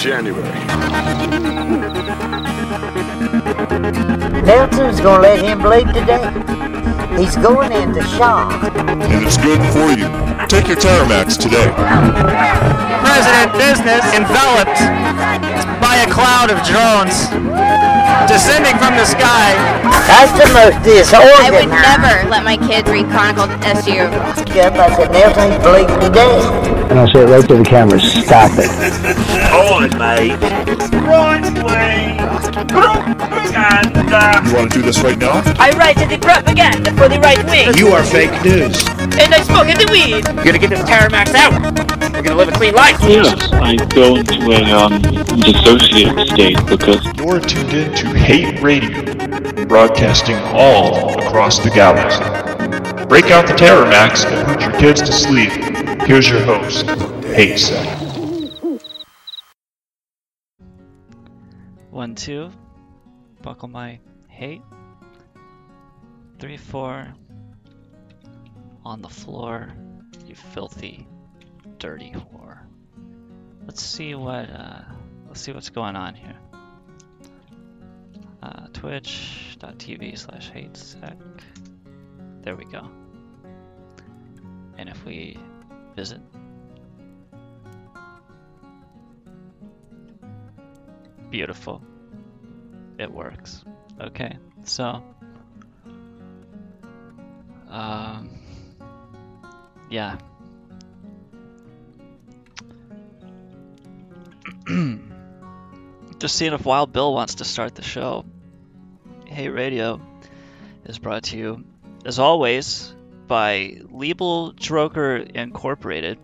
January. Nelson's gonna let him bleed today. He's going into shock. And it's good for you. Take your Terramax today. President business enveloped by a cloud of drones descending from the sky. That's the most I would never let my kids read Chronicle SU. Yep, I said Nelson's bleeding today. And I said right to the camera, stop it. Right, please. And, uh, You want to do this right now? I write the propaganda for the right wing, You are fake news. and I smoke in the weed. We're gonna get this Terramax out. We're gonna live a clean life. Yes, I go into a um, dissociative state because You're tuned in to Hate Radio, broadcasting all across the galaxy. Break out the Terramax, and put your kids to sleep. Here's your host, Hatesec. One, two. Buckle my hate. Three, four. On the floor, you filthy, dirty whore. Let's see what, uh, let's see what's going on here. Uh, Twitch.tv slash hatesec. There we go. And if we visit Beautiful. It works. Okay, so. Um. Yeah. Just seeing if Wild Bill wants to start the show. Hate Radio is brought to you, as always, by Liebel Droger Incorporated,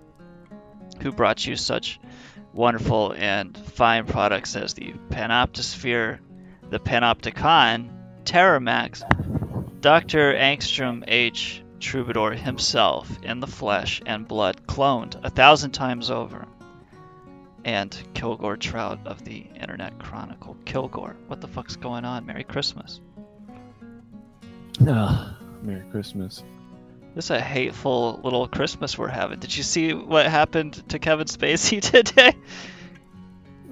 who brought you such wonderful and fine products as the Panoptosphere, the Panopticon, Terramax, Dr. Angstrom H. Troubadour himself in the flesh and blood, cloned a thousand times over, and Kilgore Trout of the Internet Chronicle. Kilgore, what the fuck's going on? Merry Christmas. Ah, Merry Christmas. This is a hateful little Christmas we're having. Did you see what happened to Kevin Spacey today?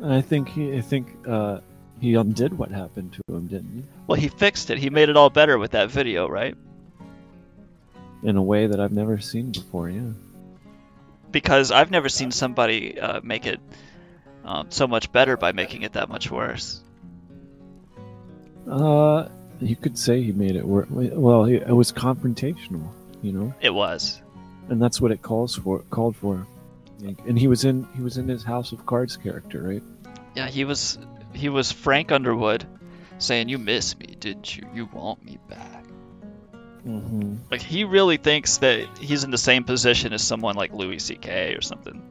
I think he, I think uh, he undid what happened to him, didn't he? Well, he fixed it. He made it all better with that video, right? In a way that I've never seen before. Yeah. Because I've never seen somebody uh, make it um, so much better by making it that much worse. Uh, you could say he made it work. Well, it was confrontational, you know, It was. and that's what it calls for. Called for. And he was in he was in his House of Cards character, right? Yeah, he was he was Frank Underwood saying, "You miss me, didn't you? You want me back." Mm-hmm. Like he really thinks that he's in the same position as someone like Louis C.K. or something,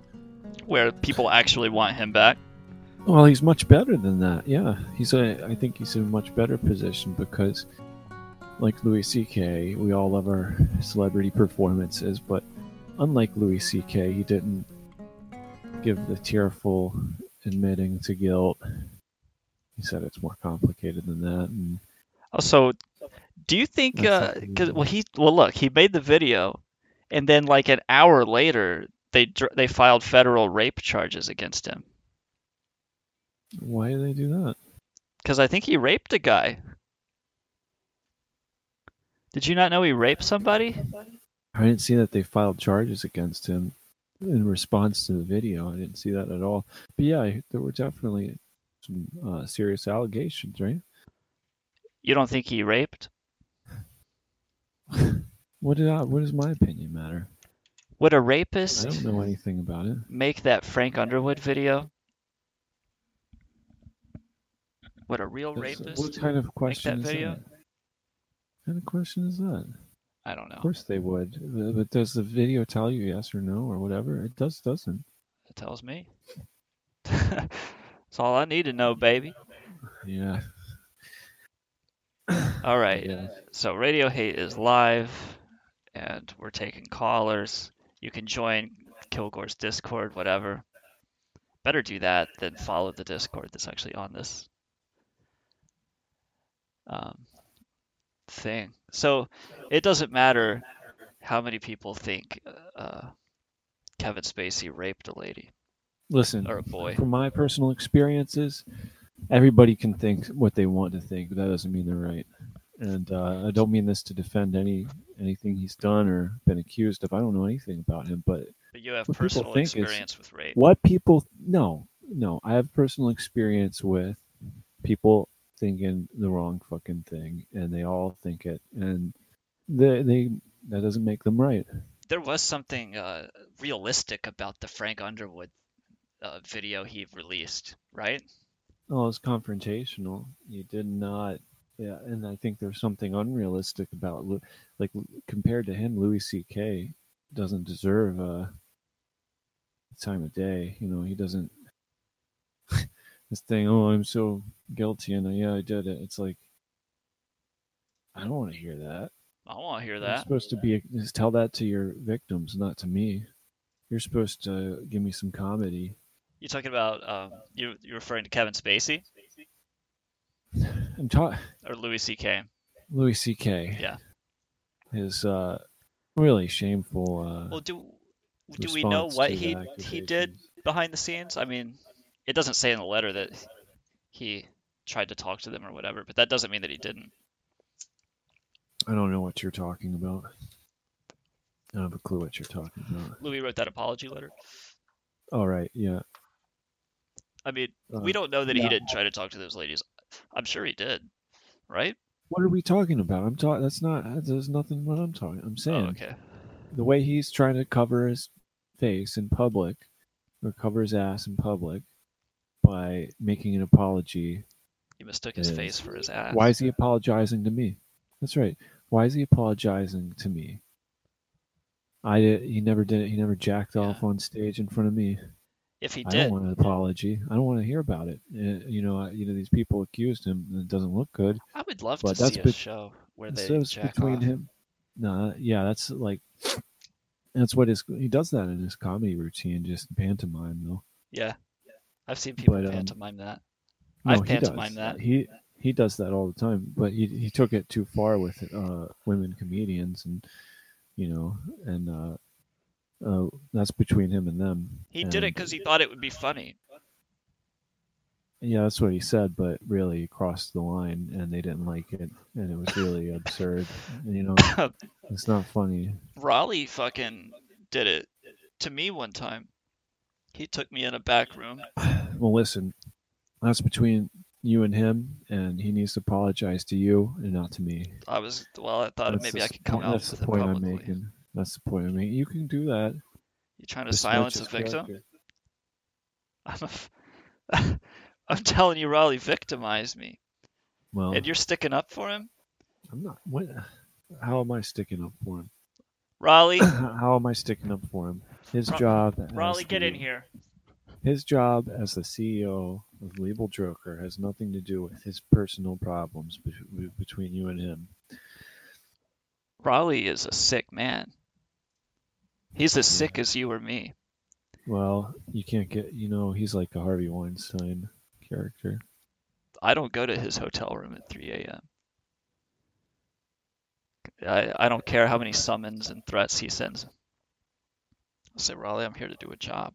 where people actually want him back. Well, he's much better than that. Yeah, he's a. I think he's in a much better position because, like Louis C.K., we all love our celebrity performances, but unlike Louis C.K., he didn't give the tearful admitting to guilt. He said it's more complicated than that, and Also, do you think? That's Uh, cause, well, he well look, he made the video, and then like an hour later, they they filed federal rape charges against him why do they do that? because I think he raped a guy. Did you not know he raped somebody? I didn't see that they filed charges against him in response to the video. I didn't see that at all. But yeah, there were definitely some uh, serious allegations, right? You don't think he raped? What did I, what does my opinion matter? Would a rapist don't know anything about it. make that Frank Underwood video? Would a real That's- rapist what kind of make question that is video? that? What kind of question is that? I don't know. Of course they would. But but does the video tell you yes or no or whatever? It does, doesn't. It tells me. That's all I need to know, baby. Yeah. All right. Yeah. So Radio Hate is live, and we're taking callers. You can join Kilgore's Discord, whatever. Better do that than follow the Discord that's actually on this um, thing. So it doesn't matter how many people think uh, Kevin Spacey raped a lady Listen, or a boy. from my personal experiences, everybody can think what they want to think, but that doesn't mean they're right. And uh, I don't mean this to defend any anything he's done or been accused of. I don't know anything about him, but But you have personal experience with rape. what people no no i have personal experience with people thinking the wrong fucking thing and they all think it and they, they that doesn't make them right There was something uh, realistic about the Frank Underwood uh, video he released, right? Oh it's confrontational you did not yeah and i think there's something unrealistic about like compared to him louis ck doesn't deserve a time of day you know he doesn't this thing oh i'm so guilty and uh, yeah i did it it's like i don't want to hear that I want to hear that. You're supposed to be just tell that to your victims, not to me. You're supposed to give me some comedy. You talking about um, you? You're referring to Kevin Spacey I'm talking or Louis C.K. Louis C.K. Yeah. His uh, really shameful. Uh, Well, do do we know what he he did behind the scenes? I mean, it doesn't say in the letter that he tried to talk to them or whatever, but that doesn't mean that he didn't. I don't know what you're talking about. I don't have a clue what you're talking about. Louis wrote that apology letter. All right, yeah. I mean, Uh, we don't know that he didn't try to talk to those ladies. I'm sure he did, right? What are we talking about? I'm talking. That's not. There's nothing. What I'm talking. I'm saying. Oh, okay. the way he's trying to cover his face in public or cover his ass in public by making an apology. He mistook his is- face for his ass. Why is he apologizing to me? That's right. Why is he apologizing to me? I did, he never did it. He never jacked off on stage in front of me. If he did. I don't want an apology. I don't want to hear about it. Uh, you know, I- you know these people accused him. and It doesn't look good. I would love but to that's see a bet- show where they jack between off. him. No, yeah, that's like that's what his he does that in his comedy routine, just pantomime though. Yeah, I've seen people But, um, pantomime that. No, I've pantomimed that. He he does that all the time, but he he took it too far with uh, women comedians, and you know, and uh, uh, that's between him and them. He did it because he thought it would be funny. Yeah, that's what he said, but really he crossed the line, and they didn't like it, and it was really absurd. You know, it's not funny. Raleigh fucking did it to me one time. He took me in a back room. Well, listen, that's between you and him, and he needs to apologize to you and not to me. I was well. I thought That's maybe the I could come out That's with the point I'm making. That's the point I mean. You can do that. You're trying to silence a victim? character. I'm, a f- I'm telling you, Raleigh victimized me, Well, and you're sticking up for him, I'm not. What? How am I sticking up for him? Raleigh. How am I sticking up for him? His Ra- job. Raleigh, get in here. His job as the CEO of Label Joker has nothing to do with his personal problems be- between you and him. Raleigh is a sick man. He's as sick as you or me. Well, you can't get. You know, he's like a Harvey Weinstein character. I don't go to his hotel room at 3 a.m. I, I don't care how many summons and threats he sends. I say, Raleigh, I'm here to do a job.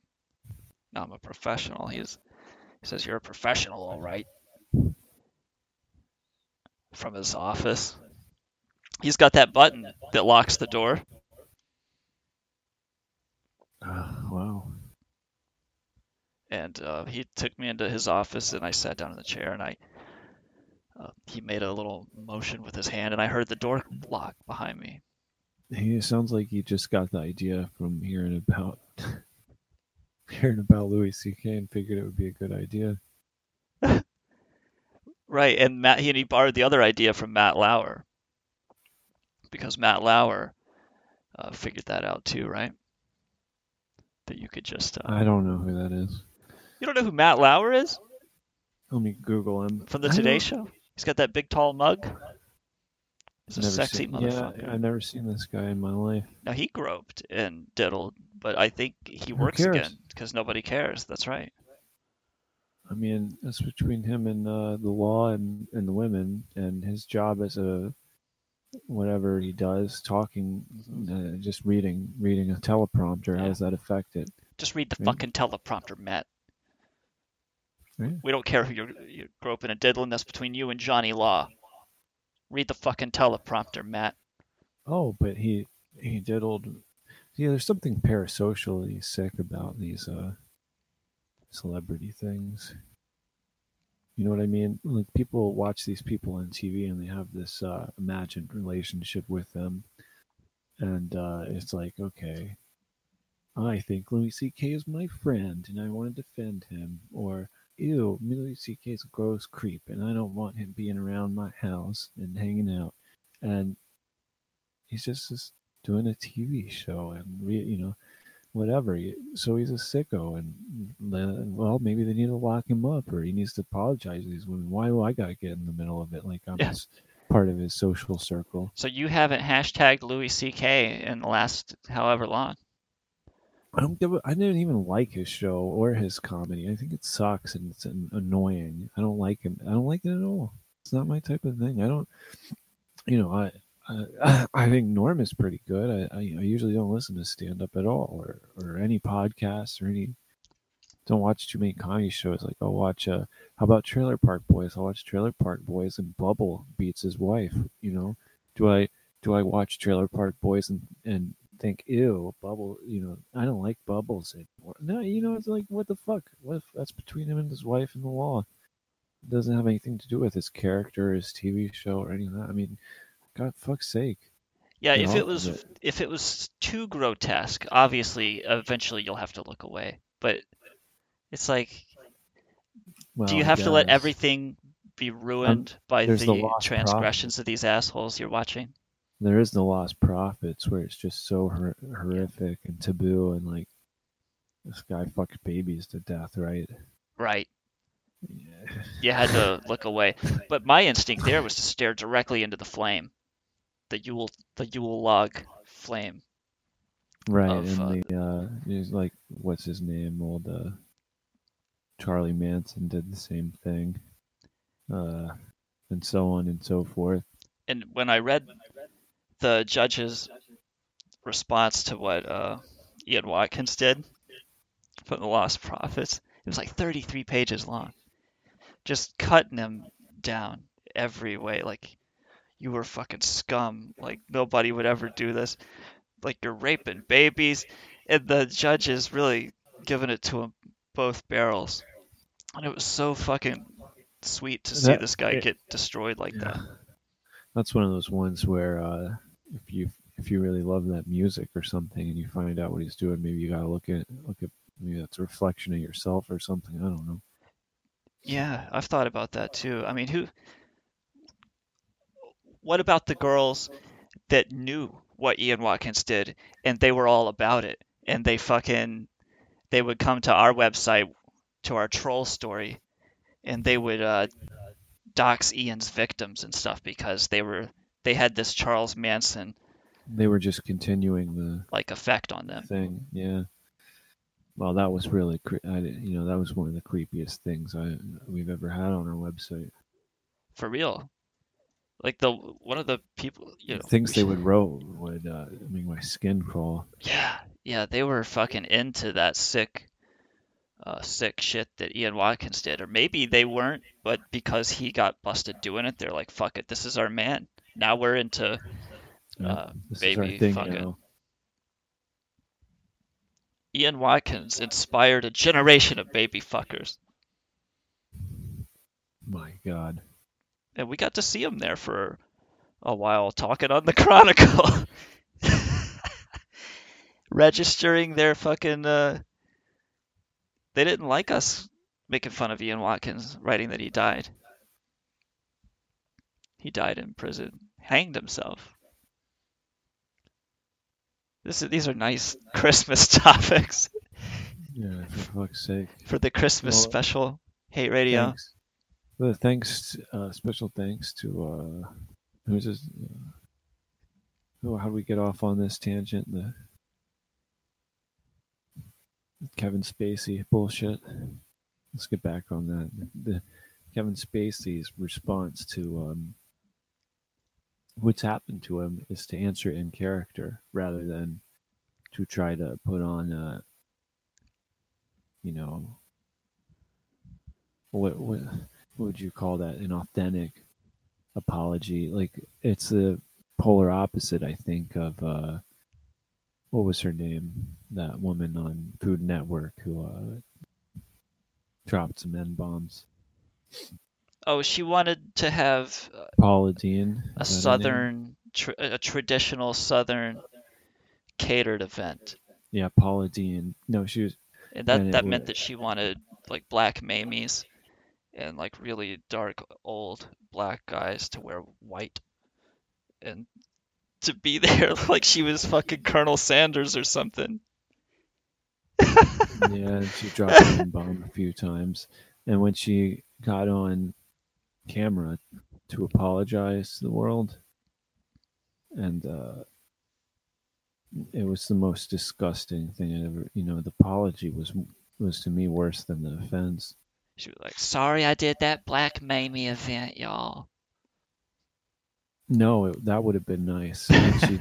No, I'm a professional. He's, he says, You're a professional, all right. From his office. He's got that button that locks the door. Uh, wow. and uh, he took me into his office and I sat down in the chair and I uh, he made a little motion with his hand and I heard the door lock behind me. He sounds like he just got the idea from hearing about hearing about Louis C.K. and figured it would be a good idea. Right, and Matt he and he borrowed the other idea from Matt Lauer because Matt Lauer uh, figured that out too, right? That you could just uh, I don't know who that is. you don't know who Matt Lauer is? Let me Google him. from the Today Show. He's got that big tall mug. He's a sexy seen- motherfucker. Yeah, I've never seen this guy in my life. Now he groped and diddled, but I think he Who works cares? again because nobody cares. That's right. I mean, that's between him and uh, the law and, and the women, and his job as a whatever he does, talking, uh, just reading, reading a teleprompter. How does that affect it? Just read the Right. fucking teleprompter, Matt. Right. We don't care who you're, you're groping and diddling. That's between you and Johnny Law. Read the fucking teleprompter, Matt. Oh, but he he diddled. Yeah, there's something parasocially sick about these uh, celebrity things. You know what I mean? Like people watch these people on TV and they have this uh, imagined relationship with them, and uh, it's like, okay, I think Louis C.K. is my friend and I want to defend him, or ew, Louis C.K. is a gross creep and I don't want him being around my house and hanging out, and he's just, just doing a TV show and re, you know whatever. So he's a sicko, and uh, well, maybe they need to lock him up, or he needs to apologize to these women. Why do I gotta get in the middle of it? Like I'm Yeah. just part of his social circle. So you haven't hashtagged Louis C.K. in the last however long. I don't give. A, I didn't even like his show or his comedy. I think it sucks and it's an- annoying. I don't like him. I don't like it at all. It's not my type of thing. I don't. You know, I. I, I think Norm is pretty good. I, I, I usually don't listen to stand up at all, or or any podcasts or any. Don't watch too many comedy shows. Like I'll watch. Uh, how about Trailer Park Boys? I'll watch Trailer Park Boys and Bubble beats his wife. You know, do I do I watch Trailer Park Boys and and think ew Bubble? You know, I don't like Bubbles anymore. No, you know, it's like what the fuck? What that's between him and his wife and the law? It doesn't have anything to do with his character, his TV show, or any of that. I mean, God fuck's sake. Yeah, Get if off it was if it was too grotesque, obviously eventually you'll have to look away. But it's like Well, do you have to let everything be um, ruined by the the transgressions of these assholes you're watching? There is the Lostprophets where it's just so hor- horrific and taboo, and like this guy fucked babies to death, right? Right. You had to look away. But my instinct there was to stare directly into the flame. The Yule the Yule log flame. Right, of, and the uh, like what's his name? Old uh, Charlie Manson did the same thing, uh, and so on and so forth. And when I read the judge's response to what uh, Ian Watkins did from the Lostprophets, it was like 33 pages long, just cutting him down every way. Like you were fucking scum. Like nobody would ever do this. Like you're raping babies, and the judge is really giving it to him both barrels. And it was so fucking sweet to see That- this guy it- get destroyed like that. That's one of those ones where uh, if you if you really love that music or something, and you find out what he's doing, maybe you gotta look at look at maybe that's a reflection of yourself or something. I don't know. Yeah, I've thought about that too. I mean, who? What about the girls that knew what Ian Watkins did and they were all about it and they fucking they would come to our website to our troll story and they would uh, dox Ian's victims and stuff because they were they had this Charles Manson They were just continuing the like effect on them. thing. Yeah. Well, that was really, cre- I, you know, that was one of the creepiest things I we've ever had on our website. For real. Like the one of the people, you know, Things they would wrote would uh, make my skin crawl. Yeah, yeah, they were fucking into that sick, uh, sick shit that Ian Watkins did, or maybe they weren't, but because he got busted doing it, they're like, "Fuck it, this is our man." Now we're into uh, our baby thing fucking. now. Ian Watkins inspired a generation of baby fuckers, My God. And we got to see him there for a while talking on the Chronicle, registering their fucking. Uh, they didn't like us making fun of Ian Watkins, writing that he died. He died in prison, hanged himself. This is, these are nice Christmas topics Yeah, for fuck's sake. for the Christmas Well, special. Hate Radio. Thanks. Thanks, uh, special thanks to uh, who's this? Uh, oh, how do we get off on this tangent? The Kevin Spacey bullshit. Let's get back on that. The Kevin Spacey's response to um, what's happened to him is to answer in character rather than to try to put on a, you know, what what would you call that? An authentic apology. Like it's the polar opposite, I think, of uh, what was her name? That woman on Food Network who uh, dropped some n bombs. Oh, she wanted to have uh, Paula Deen. a is that her name? southern, tr- a traditional southern catered event, Yeah, Paula Deen. No, she was. and that and that meant that she wanted like black mamies and like really dark old black guys to wear white and to be there like she was fucking Colonel Sanders or something. yeah, she dropped an bomb a few times, and when she got on camera to apologize to the world, and uh, it was the most disgusting thing I ever. You know, the apology was was to me worse than the offense. She was like, "Sorry, I did that black mamie event, y'all." No, it, that would have been nice. She-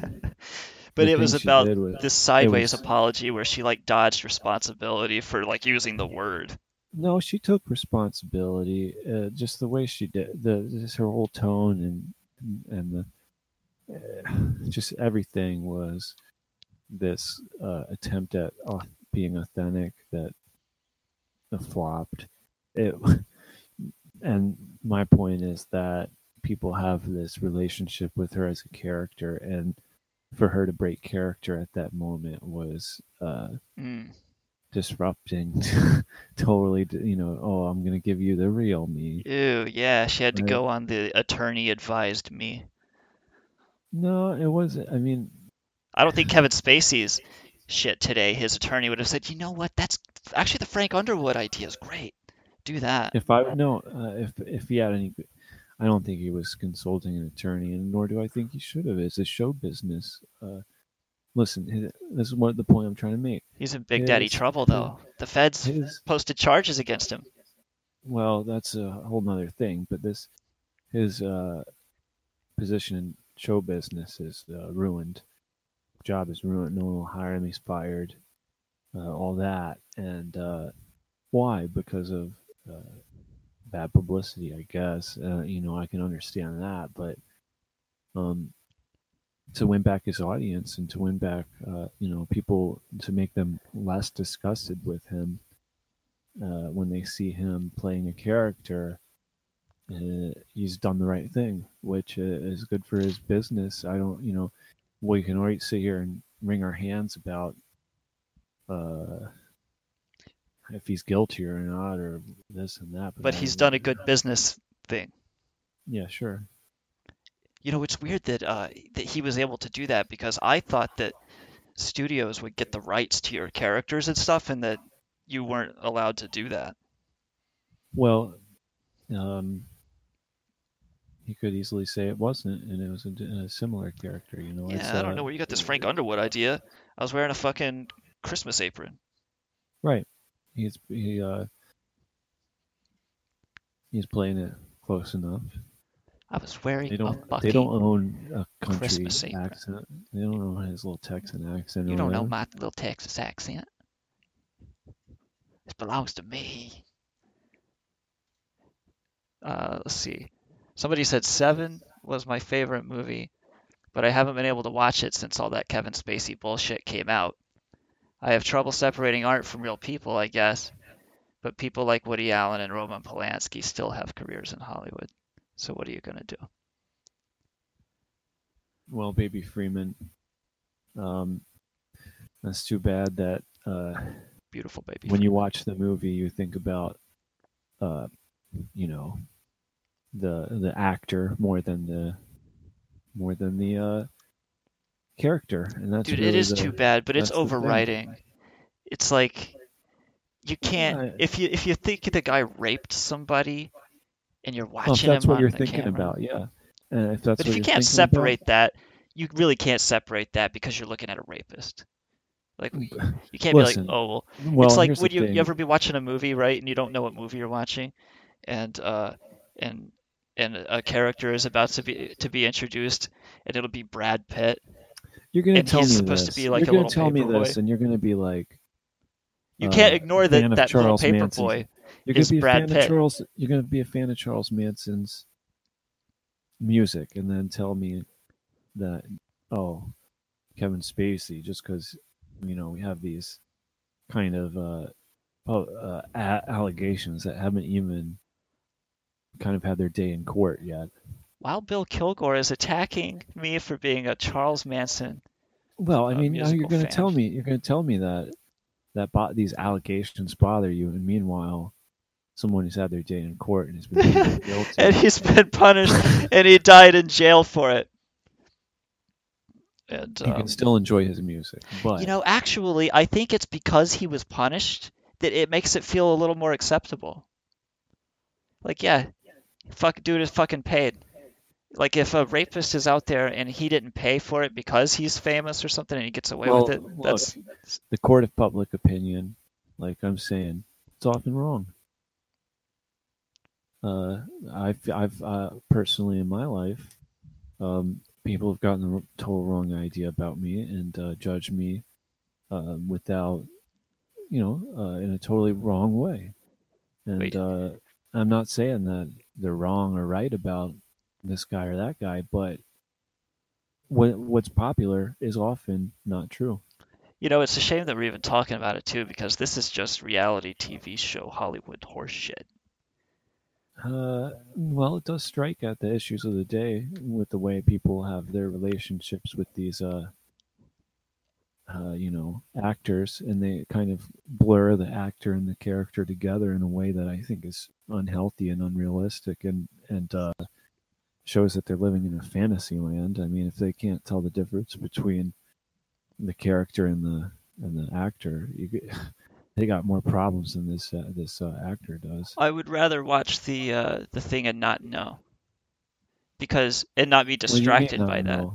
But it was about was- this sideways was- apology where she like dodged responsibility for like using the word. No, she took responsibility. Uh, just the way she did, the just her whole tone and and the uh, just everything was this uh, attempt at being authentic that uh, flopped. It and my point is that people have this relationship with her as a character, and for her to break character at that moment was. Uh, Mm. disrupting totally you know oh i'm gonna give you the real me Ew, yeah, she had to Right. go on the attorney advised me. no it wasn't i mean I don't think Kevin Spacey's shit today. His attorney would have said, "You know what? That's actually the Frank Underwood idea is great. Do that." if i no uh, if if he had any i don't think he was consulting an attorney and nor do i think he should have. It's a show business. Uh listen hi- this is what the point i'm trying to make. He's in big daddy trouble though. The feds his posted charges against him. well that's a whole nother thing but this his uh position in show business is uh, ruined. Job is ruined. No one will hire him. He's fired. Uh, all that. And uh why? Because of uh, bad publicity i guess uh, you know i can understand that but um to win back his audience and to win back uh, you know people to make them less disgusted with him uh, when they see him playing a character, uh, he's done the right thing, which uh, is good for his business. I don't, you know, we can already sit here and wring our hands about uh, if he's guilty or not, or this and that. But I- he's done a good business thing. Yeah, sure. You know, it's weird that uh, that he was able to do that because I thought that studios would get the rights to your characters and stuff, and that you weren't allowed to do that. Well, um, he could easily say it wasn't, and it was a similar character. You know, Yeah, I don't uh, know where you got this Frank Underwood idea. I was wearing a fucking Christmas apron. Right. He's he uh he's playing it close enough. I was wearing They don't they don't own a country Christmas accent. They don't own his little Texan accent. You don't know my little Texas accent. This belongs to me. Uh, let's see. Somebody said Seven was my favorite movie, but I haven't been able to watch it since all that Kevin Spacey bullshit came out. I have trouble separating art from real people, I guess, but people like Woody Allen and Roman Polanski still have careers in Hollywood. So what are you gonna do? Well, Baby Freeman. Um that's too bad that uh Beautiful baby. when you watch the movie you think about uh you know the the actor more than the more than the uh character and that's Dude, really it is the- too bad, but it's overwriting. It's like you can't Yeah. if you if you think the guy raped somebody and you're watching Well, if that's what you're thinking camera. about, yeah. And if that's But what if you can't thinking about- separate that, you really can't separate that because you're looking at a rapist. Like you can't Listen, be like, oh well. well, it's like when you, thing. you ever be watching a movie, right, and you don't know what movie you're watching, and uh, and and a character is about to be to be introduced, and it'll be Brad Pitt. You're gonna and tell he's me supposed this. to be like you're a little tell me this, and you're gonna be like, You uh, can't ignore a that that little paper boy You're gonna is be a Brad fan Pitt. of Charles. You're gonna be a fan of Charles Manson's music, and then tell me that oh, Kevin Spacey, just because you know we have these kind of uh, oh, uh, allegations that haven't even kind of had their day in court yet. While Bill Kilgore is attacking me for being a Charles Manson. Well, I uh, mean, now you're going to tell me you're going to tell me that that bo- these allegations bother you, and meanwhile, someone who's had their day in court and has been guilty. and he's been punished, and he died in jail for it. And you um, can still enjoy his music, but you know, actually, I think it's because he was punished that it makes it feel a little more acceptable. Like, yeah, fuck, dude is fucking paid. Like, if a rapist is out there and he didn't pay for it because he's famous or something and he gets away well, with it, look, that's the court of public opinion. Like I'm saying, it's often wrong. Uh, I've I've uh, personally in my life, um, people have gotten the total wrong idea about me and uh, judged me um, without, you know, uh, in a totally wrong way. And uh, I'm not saying that they're wrong or right about this guy or that guy, but what what's popular is often not true. You know, it's a shame that we're even talking about it too, because this is just reality TV show Hollywood horseshit. Uh, well, it does strike at the issues of the day with the way people have their relationships with these, uh, uh, you know, actors, and they kind of blur the actor and the character together in a way that I think is unhealthy and unrealistic, and and uh, shows that they're living in a fantasy land. I mean, if they can't tell the difference between the character and the and the actor, you get, they got more problems than this uh, this uh, actor does. I would rather watch the uh, the thing and not know, because and not be distracted not by that.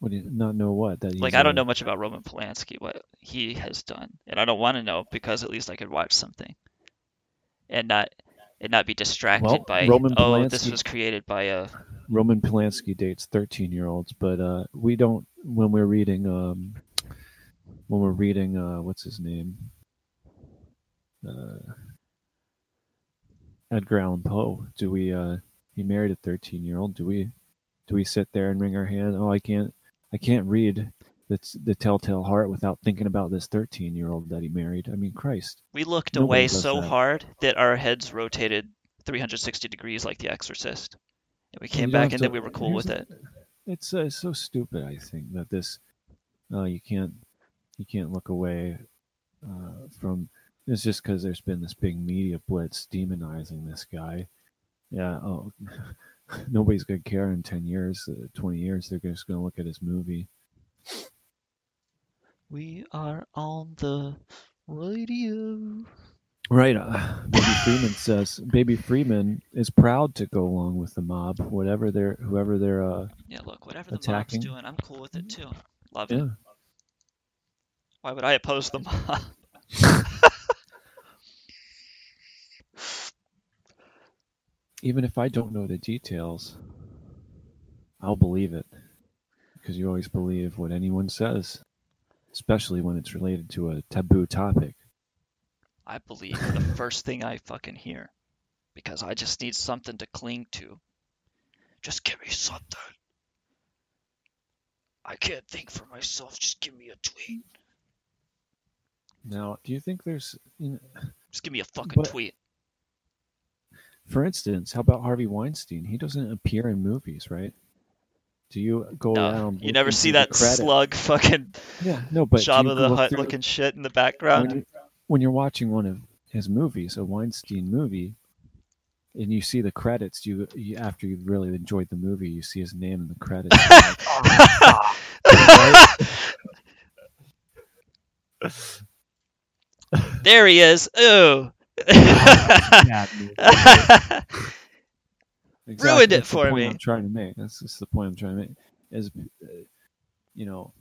What do you not know what that? Like I don't know much about Roman Polanski, what he has done, and I don't want to know because at least I could watch something, and not and not be distracted Well, by Roman oh this was created by a Roman Polanski dates thirteen year olds, but uh, we don't when we're reading um, when we're reading uh, what's his name, uh, Edgar Allan Poe. Do we uh, he married a thirteen year old? Do we do we sit there and wring our hand? Oh, I can't I can't read the the Telltale Heart without thinking about this thirteen year old that he married. I mean, Christ. we looked away so that. hard that our heads rotated 360 degrees like The Exorcist, and we came back and then we were cool with it. It's uh, so stupid. I think that this, uh, you can't, you can't look away uh, from. It's just because there's been this big media blitz demonizing this guy. Yeah. Oh, nobody's gonna care in ten years, uh, twenty years. They're just gonna look at his movie. We are on the radio. Right. Uh, Baby Freeman says Baby Freeman is proud to go along with the mob, whatever they're, whoever they're. Uh, Yeah, look, whatever the attacking. mob's doing, I'm cool with it too. Love it. Why would I oppose the mob? even if I don't know the details, I'll believe it because you always believe what anyone says, especially when it's related to a taboo topic. I believe the first thing I fucking hear because I just need something to cling to. Just give me something. I can't think for myself. Just give me a tweet. Now, do you think there's, you know, Just give me a fucking But- tweet. for instance, how about Harvey Weinstein? He doesn't appear in movies, right? Do you go No, around? you never see that slug fucking Yeah, no, but do you Jabba the look Hutt through- looking shit in the when, background. you, when you're watching one of his movies, a Weinstein movie, and you see the credits, you, you after you've really enjoyed the movie, you see his name in the credits. like, "Oh, there he is. Ooh. bad movie. Ruined it for me. I'm trying to make. That's just the point I'm trying to make. Is uh, you know,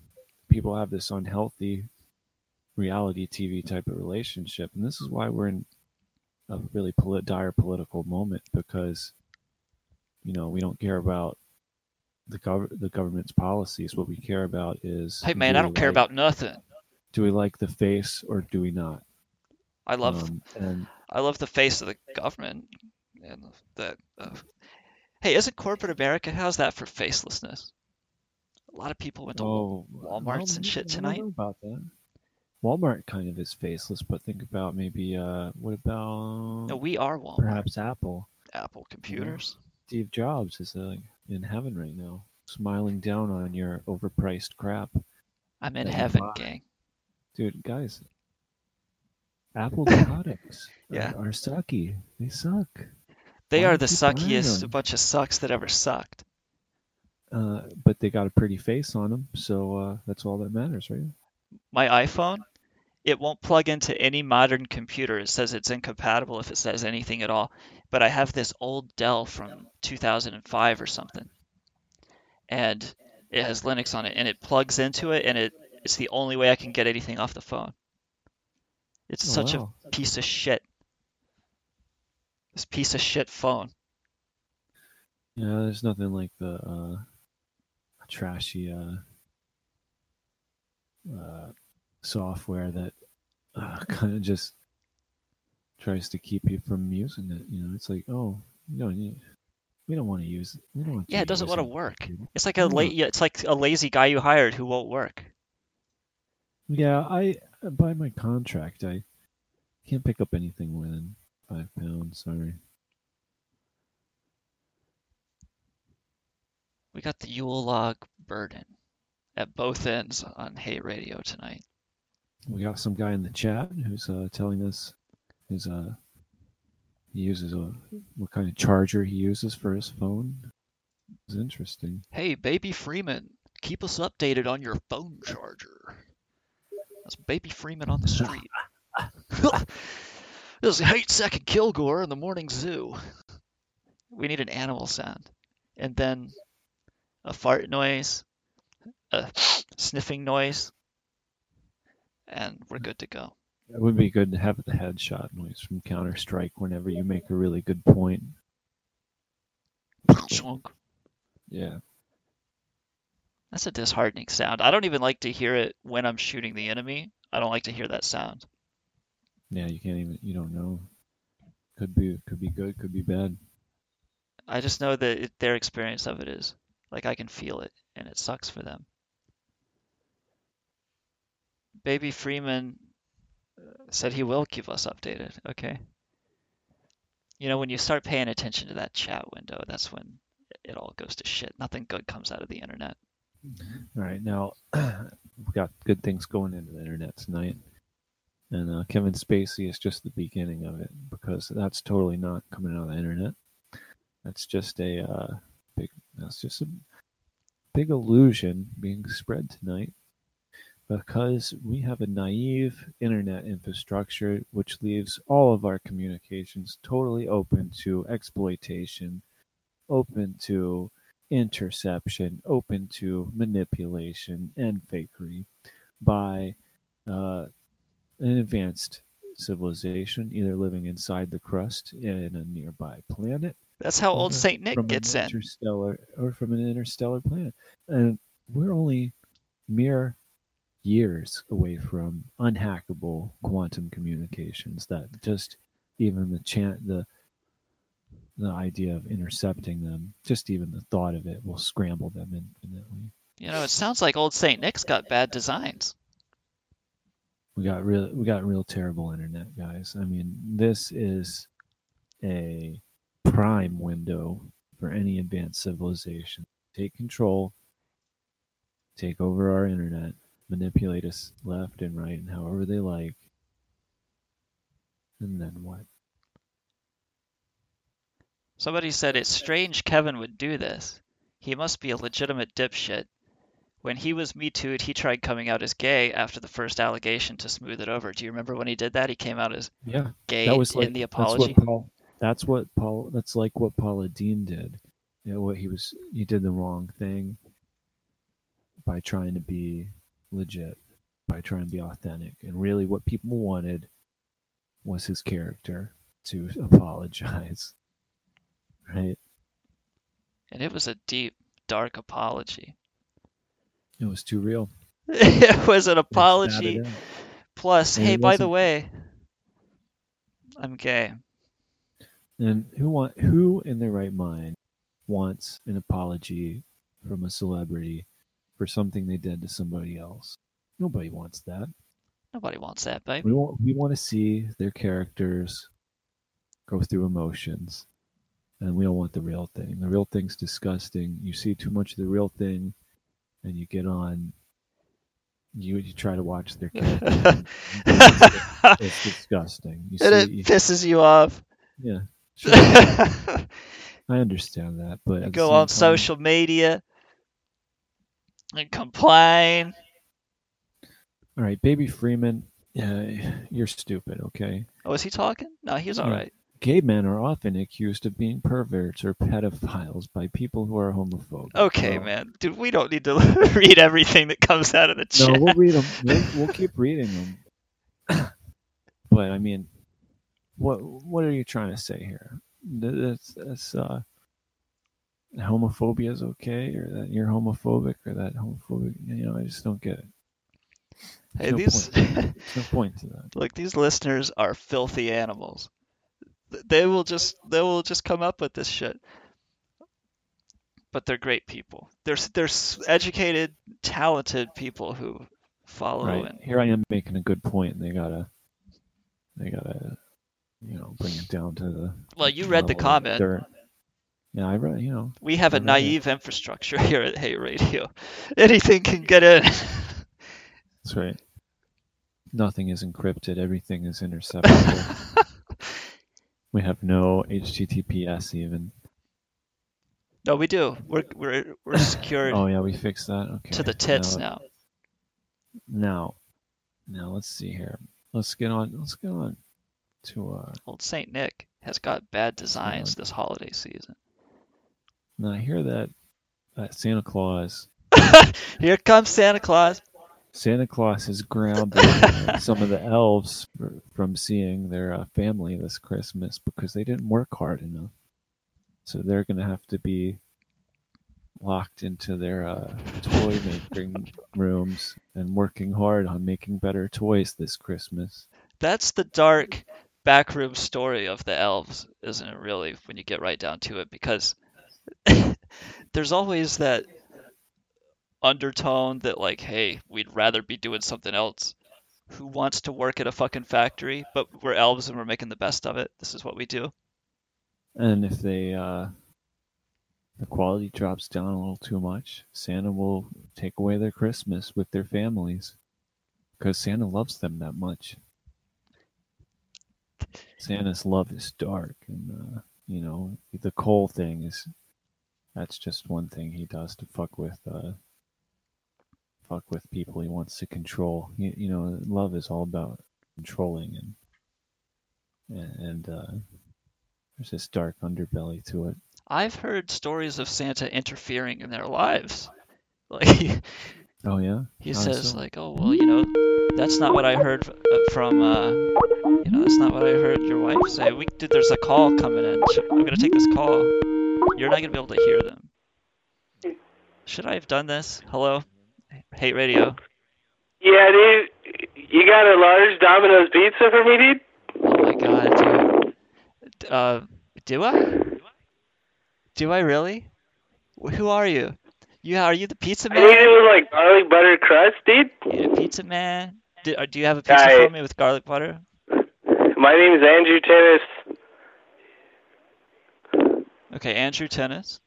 people have this unhealthy reality TV type of relationship, and this is why we're in a really polit- dire political moment because you know we don't care about the gov- the government's policies. What we care about is Hey man, do I don't care like- about nothing. do we like the face or do we not? I love Um, and I love the face of the government and the. Uh, hey, isn't corporate America? How's that for facelessness? A lot of people went to oh, Walmarts and shit I don't tonight. know about that. Walmart kind of is faceless, but think about maybe uh, what about No, we are Walmart. perhaps Apple? Apple computers. Steve Jobs is uh, in heaven right now, smiling down on your overpriced crap. I'm in heaven, gang. Dude, guys, Apple products Yeah. are, are sucky. They suck. They are the suckiest bunch of sucks that ever sucked. Uh, but they got a pretty face on them, so uh, that's all that matters, right? My iPhone, it won't plug into any modern computer. It says it's incompatible if it says anything at all. But I have this old Dell from 2005 or something, and it has Linux on it, and it plugs into it, and it it's the only way I can get anything off the phone. It's Oh, such wow. a piece of shit. This piece of shit phone. Yeah, there's nothing like the uh, trashy uh, uh, software that uh, kind of just tries to keep you from using it. You know, it's like, oh, no, you, we don't want to use it. We don't want Yeah, it doesn't want to work. it. It's like a la- yeah, it's like a lazy guy you hired who won't work. Yeah, I by my contract, I can't pick up anything more than five pounds. Sorry. We got the Yule log burden at both ends on Hate Radio tonight. We got some guy in the chat who's uh, telling us his uh he uses a what kind of charger he uses for his phone. It's interesting. Hey, Baby Freeman, keep us updated on your phone charger. That's Baby Freeman on the street. this is Hate Second Kilgore in the morning zoo. We need an animal sound. And then a fart noise, a sniffing noise, and we're good to go. It would be good to have the headshot noise from Counter Strike whenever you make a really good point. Chunk. Yeah. That's a disheartening sound. I don't even like to hear it when I'm shooting the enemy. I don't like to hear that sound. Yeah, you can't even you don't know. Could be could be good, could be bad. I just know that it, their experience of it is like I can feel it, and it sucks for them. Baby Freeman uh, said he will keep us updated. Okay. You know, when you start paying attention to that chat window, that's when it all goes to shit. Nothing good comes out of the internet. All right, now we've got good things going into the internet tonight, and uh, Kevin Spacey is just the beginning of it because that's totally not coming out of the internet. That's just a uh, big. That's just a big illusion being spread tonight because we have a naive internet infrastructure which leaves all of our communications totally open to exploitation, open to interception, open to manipulation and fakery by uh, an advanced civilization, either living inside the crust in a nearby planet. That's how old Saint Nick from an gets in. Interstellar, or from an interstellar planet. And we're only mere years away from unhackable quantum communications that just even the chant the the idea of intercepting them, just even the thought of it will scramble them infinitely. You know, it sounds like old Saint Nick's got bad designs. We got real we got real terrible internet, guys. I mean, this is a prime window for any advanced civilization. Take control, take over our internet, manipulate us left and right and however they like. And then what? Somebody said it's strange Kevin would do this. He must be a legitimate dipshit. When he was Me Too'd, he tried coming out as gay after the first allegation to smooth it over. Do you remember when he did that? He came out as Yeah. gay that was like in the apology. that's what Paul That's what Paul. That's like what Paula Deen did. You know what he was. He did the wrong thing by trying to be legit, by trying to be authentic, and really what people wanted was his character to apologize. Right? And it was a deep, dark apology. It was too real. it was an apology. stabbed it out. Plus, And hey, by the way, I'm gay. And who want who in their right mind wants an apology from a celebrity for something they did to somebody else? Nobody wants that. Nobody wants that, babe. We want we want to see their characters go through emotions, and we don't want the real thing. The real thing's disgusting. You see too much of the real thing, and you get on. You you try to watch their characters. it's, disgusting. You and see, it pisses you off. yeah, sure. I understand that, but You go on time- social media and complain. All right, Baby Freeman, uh, you're stupid. Okay. Oh, is he talking? No, he's all Yeah. right. Gay men are often accused of being perverts or pedophiles by people who are homophobic. Okay, man. Dude, we don't need to read everything that comes out of the chat. No, we'll read them. We'll, we'll keep reading them. but I mean, what what are you trying to say here? Th- That's, that's uh, homophobia is okay, or that you're homophobic, or that homophobic. You know, I just don't get it. Hey, no these point. No point to that. look, these listeners are filthy animals. Th- They will just they will just come up with this shit. But they're great people. They're they're educated, talented people who follow Right and here, I am making a good point. and They gotta, they gotta, you know, bring it down to the. Well, you read the comment. dirt. Yeah, I read. You know, we have a read it. naive infrastructure here at Hate Radio. Anything can get in. That's right. Nothing is encrypted. Everything is interceptable. We have no HTTPS even. no, we do. We're we're we're secured Oh yeah, we fixed that. Okay. to the tits now. Now, now let's see here. Let's get on. Let's get on to uh. Old Saint Nick has got bad designs this holiday season. Now I hear that that Santa Claus Here comes Santa Claus. Santa Claus has grounded some of the elves fr- from seeing their uh, family this Christmas because they didn't work hard enough. So they're going to have to be locked into their uh, toy making rooms and working hard on making better toys this Christmas. That's the dark backroom story of the elves, isn't it? Really, when you get right down to it, because there's always that undertone that like, hey, we'd rather be doing something else. Who wants to work at a fucking factory? But we're elves and we're making the best of it. This is what we do. And if they uh, the quality drops down a little too much, Santa will take away their Christmas with their families because Santa loves them that much. Santa's love is dark, and uh, you know the coal thing is that's just one thing he does to fuck with uh, fuck with people he wants to control. You, you know, love is all about controlling and and, uh, there's this dark underbelly to it. I've heard stories of Santa interfering in their lives. Like Oh yeah. he How says so? like, "Oh well, you know, that's not what I heard uh, from uh, you know, that's not what I heard your wife say. We did. There's a call coming in. I'm gonna take this call. You're not gonna be able to hear them. Should I have done this? Hello, hate radio. Yeah, dude. You got a large Domino's pizza for me, dude? Oh my god, dude. Uh, do I? Do I really? Who are you? You are you the pizza I need it man? with like garlic butter crust, dude. You the pizza man? Do, uh, do you have a pizza Hi. for me with garlic butter? My name is Andrew Tennis. Okay, Andrew Tennis.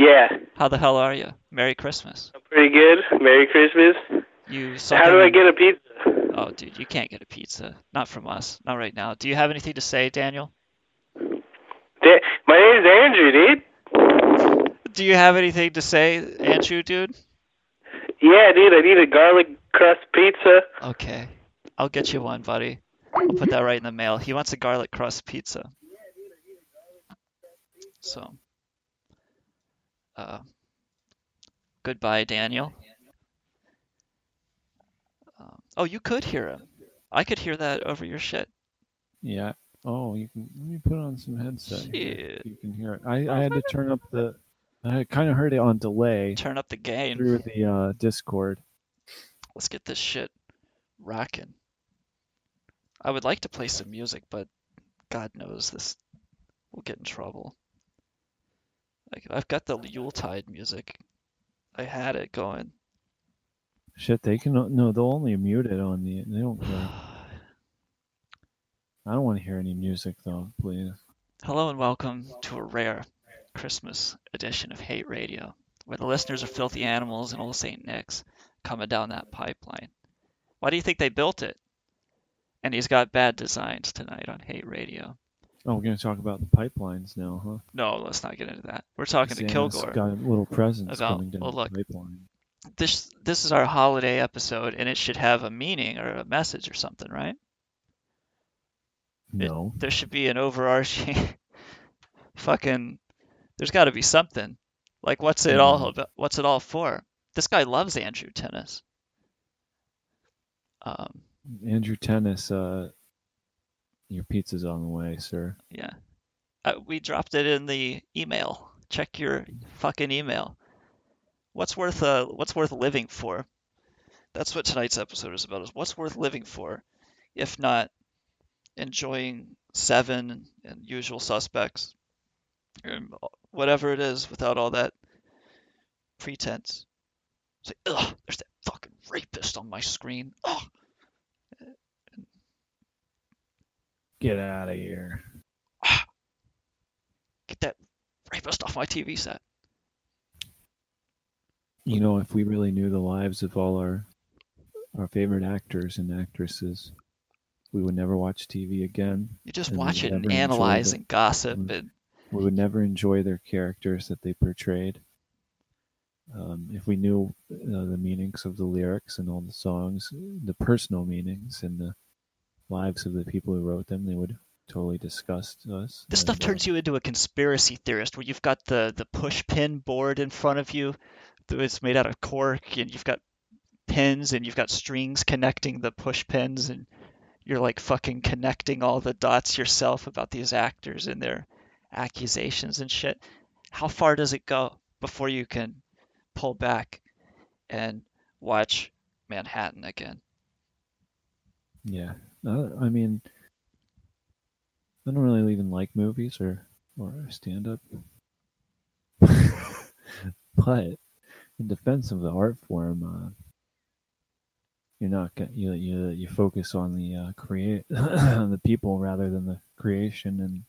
Yeah, How the hell are you? Merry Christmas. I'm pretty good. Merry Christmas. You How do I get a pizza? Oh, dude, you can't get a pizza. Not from us. Not right now. Do you have anything to say, Daniel? Da- My name's Andrew, dude. Do you have anything to say, Andrew, dude? Yeah, dude. I need a garlic crust pizza. Okay. I'll get you one, buddy. I'll put that right in the mail. He wants a garlic crust pizza. So, uh, goodbye, Daniel. Um, oh, you could hear him. I could hear that over your shit. Yeah. Oh, you can let me put on some headset. Shit. You can hear it. I, I had to turn up the. I kind of heard it on delay Turn up the gain. through the uh, Discord. Let's get this shit rocking. I would like to play some music, but God knows this will get in trouble. Like I've got the Yuletide music. I had it going. Shit, they can no, they'll only mute it on the. They don't care. I don't want to hear any music though, please. Hello and welcome to a rare Christmas edition of Hate Radio, where the listeners are filthy animals and old St. Nick's coming down that pipeline. Why do you think they built it? And he's got bad designs tonight on Hate Radio. Oh, we're gonna talk about the pipelines now, huh? No, let's not get into that. We're talking to Santa's Kilgore. got a little presents about- coming down well, look, the pipeline. This this is our holiday episode, and it should have a meaning or a message or something, right? No. There should be an overarching fucking. There's got to be something. Like what's it all about? What's it all for? This guy loves Andrew Tennis. Um, Andrew Tennis, uh, your pizza's on the way, sir. yeah, uh, we dropped it in the email. Check your fucking email. What's worth uh What's worth living for? That's what tonight's episode is about. Is what's worth living for, if not enjoying Seven and Usual Suspects, or whatever it is, without all that pretense. Like, ugh, there's that fucking rapist on my screen. Ugh. Get out of here. Get that rapist off my TV set. You know, if we really knew the lives of all our our favorite actors and actresses, we would never watch TV again. You just we watch would it and never enjoy analyze and gossip Mm. and we would never enjoy their characters that they portrayed. Um, if we knew uh, the meanings of the lyrics and all the songs, the personal meanings and the lives of the people who wrote them, they would totally disgust us. This stuff uh, turns you into a conspiracy theorist where you've got the, the push pin board in front of you. that It's made out of cork and you've got pins and you've got strings connecting the push pins and you're like fucking connecting all the dots yourself about these actors and their accusations and shit. How far does it go before you can pull back and watch Manhattan again? Yeah, uh, I mean, I don't really even like movies or or stand up, but in defense of the art form, uh, you're not gonna, you you you focus on the uh, create the people rather than the creation and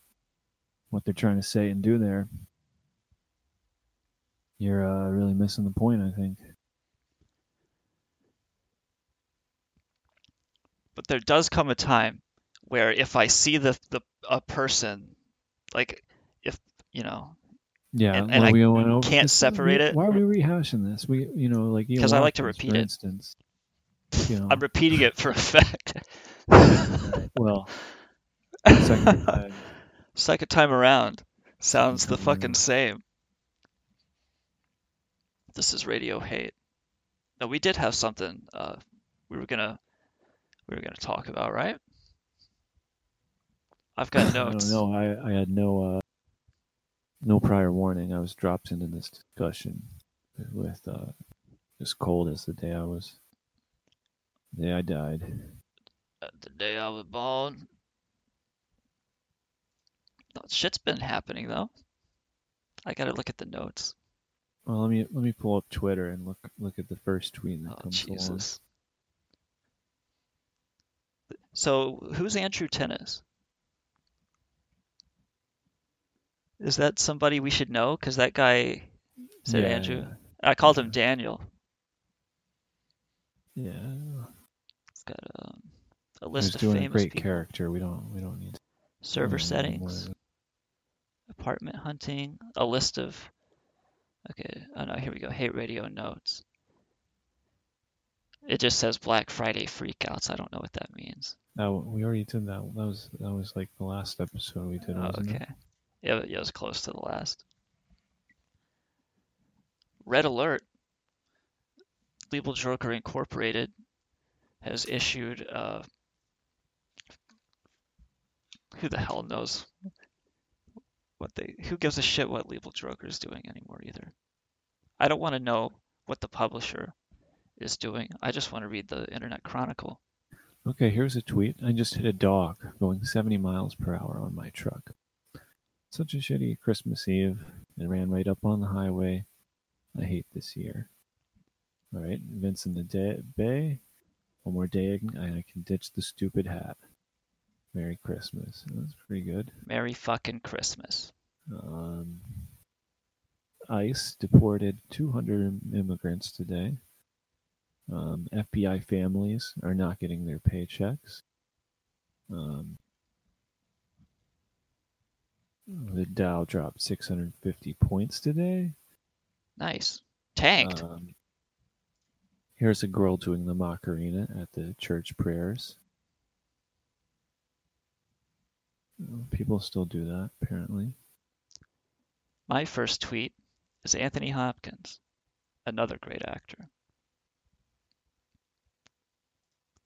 what they're trying to say and do there. You're uh, really missing the point, I think. But there does come a time where if I see the the a person, like if you know, Yeah, and, and I we went over can't separate it, Why are we rehashing this? We, you know, like because I like to repeat for it. instance. You know, I'm repeating it for effect. well, second time. Second time around sounds the time fucking around. same. This is Radio Hate. No, we did have something uh, we were gonna we were gonna talk about, right? I've got notes. know. I, I had no uh, no prior warning. I was dropped into this discussion with uh, as cold as the day I was. The day I died. The day I was born. No, shit's been happening though. I gotta look at the notes. Well, let me let me pull up Twitter and look look at the first tweet that Oh comes along. Jesus. So who's Andrew Tennis? Is that somebody we should know? Because that guy said Yeah, Andrew. I called him Daniel. Yeah, It's got um, a list of doing a great people. character. We don't we don't need to Server settings, apartment hunting, a list of. Okay, oh no, here we go. Hate radio notes. It just says Black Friday freakouts. I don't know what that means. No, we already did that. That was that was like the last episode we did. Oh, wasn't okay. it? Yeah, yeah, it was close to the last. Red alert. Legal Joker Incorporated has issued uh who the hell knows what they who gives a shit what Legal Joker is doing anymore either. I don't want to know what the publisher is doing. I just want to read the Internet Chronicle. Okay, here's a tweet. I just hit a dog going 70 miles per hour on my truck. Such a shitty Christmas Eve. It ran right up on the highway. I hate this year. All right, Vincent the day, Bay. One more day and I can ditch the stupid hat. Merry Christmas. That's pretty good. Merry fucking Christmas. Um, ICE deported 200 immigrants today. Um, FBI families are not getting their paychecks. Um, the Dow dropped 650 points today. Nice. Tanked. Um, here's a girl doing the Macarena at the church prayers. People still do that, apparently. My first tweet is Anthony Hopkins, another great actor.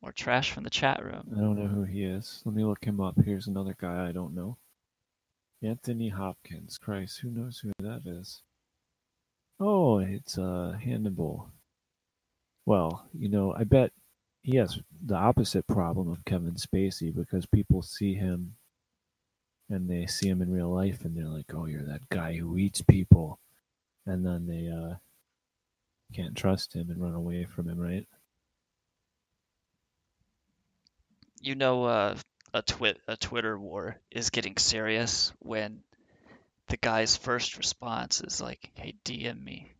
More trash from the chat room. I don't know who he is. Let me look him up. Here's another guy I don't know. Anthony Hopkins. Christ, who knows who that is? Oh, it's uh, Hannibal. Well, you know, I bet he has the opposite problem of Kevin Spacey because people see him and they see him in real life and they're like, "Oh, you're that guy who eats people," and then they uh, can't trust him and run away from him, right? You know, uh, a a Twitter war is getting serious when the guy's first response is like, "Hey, DM me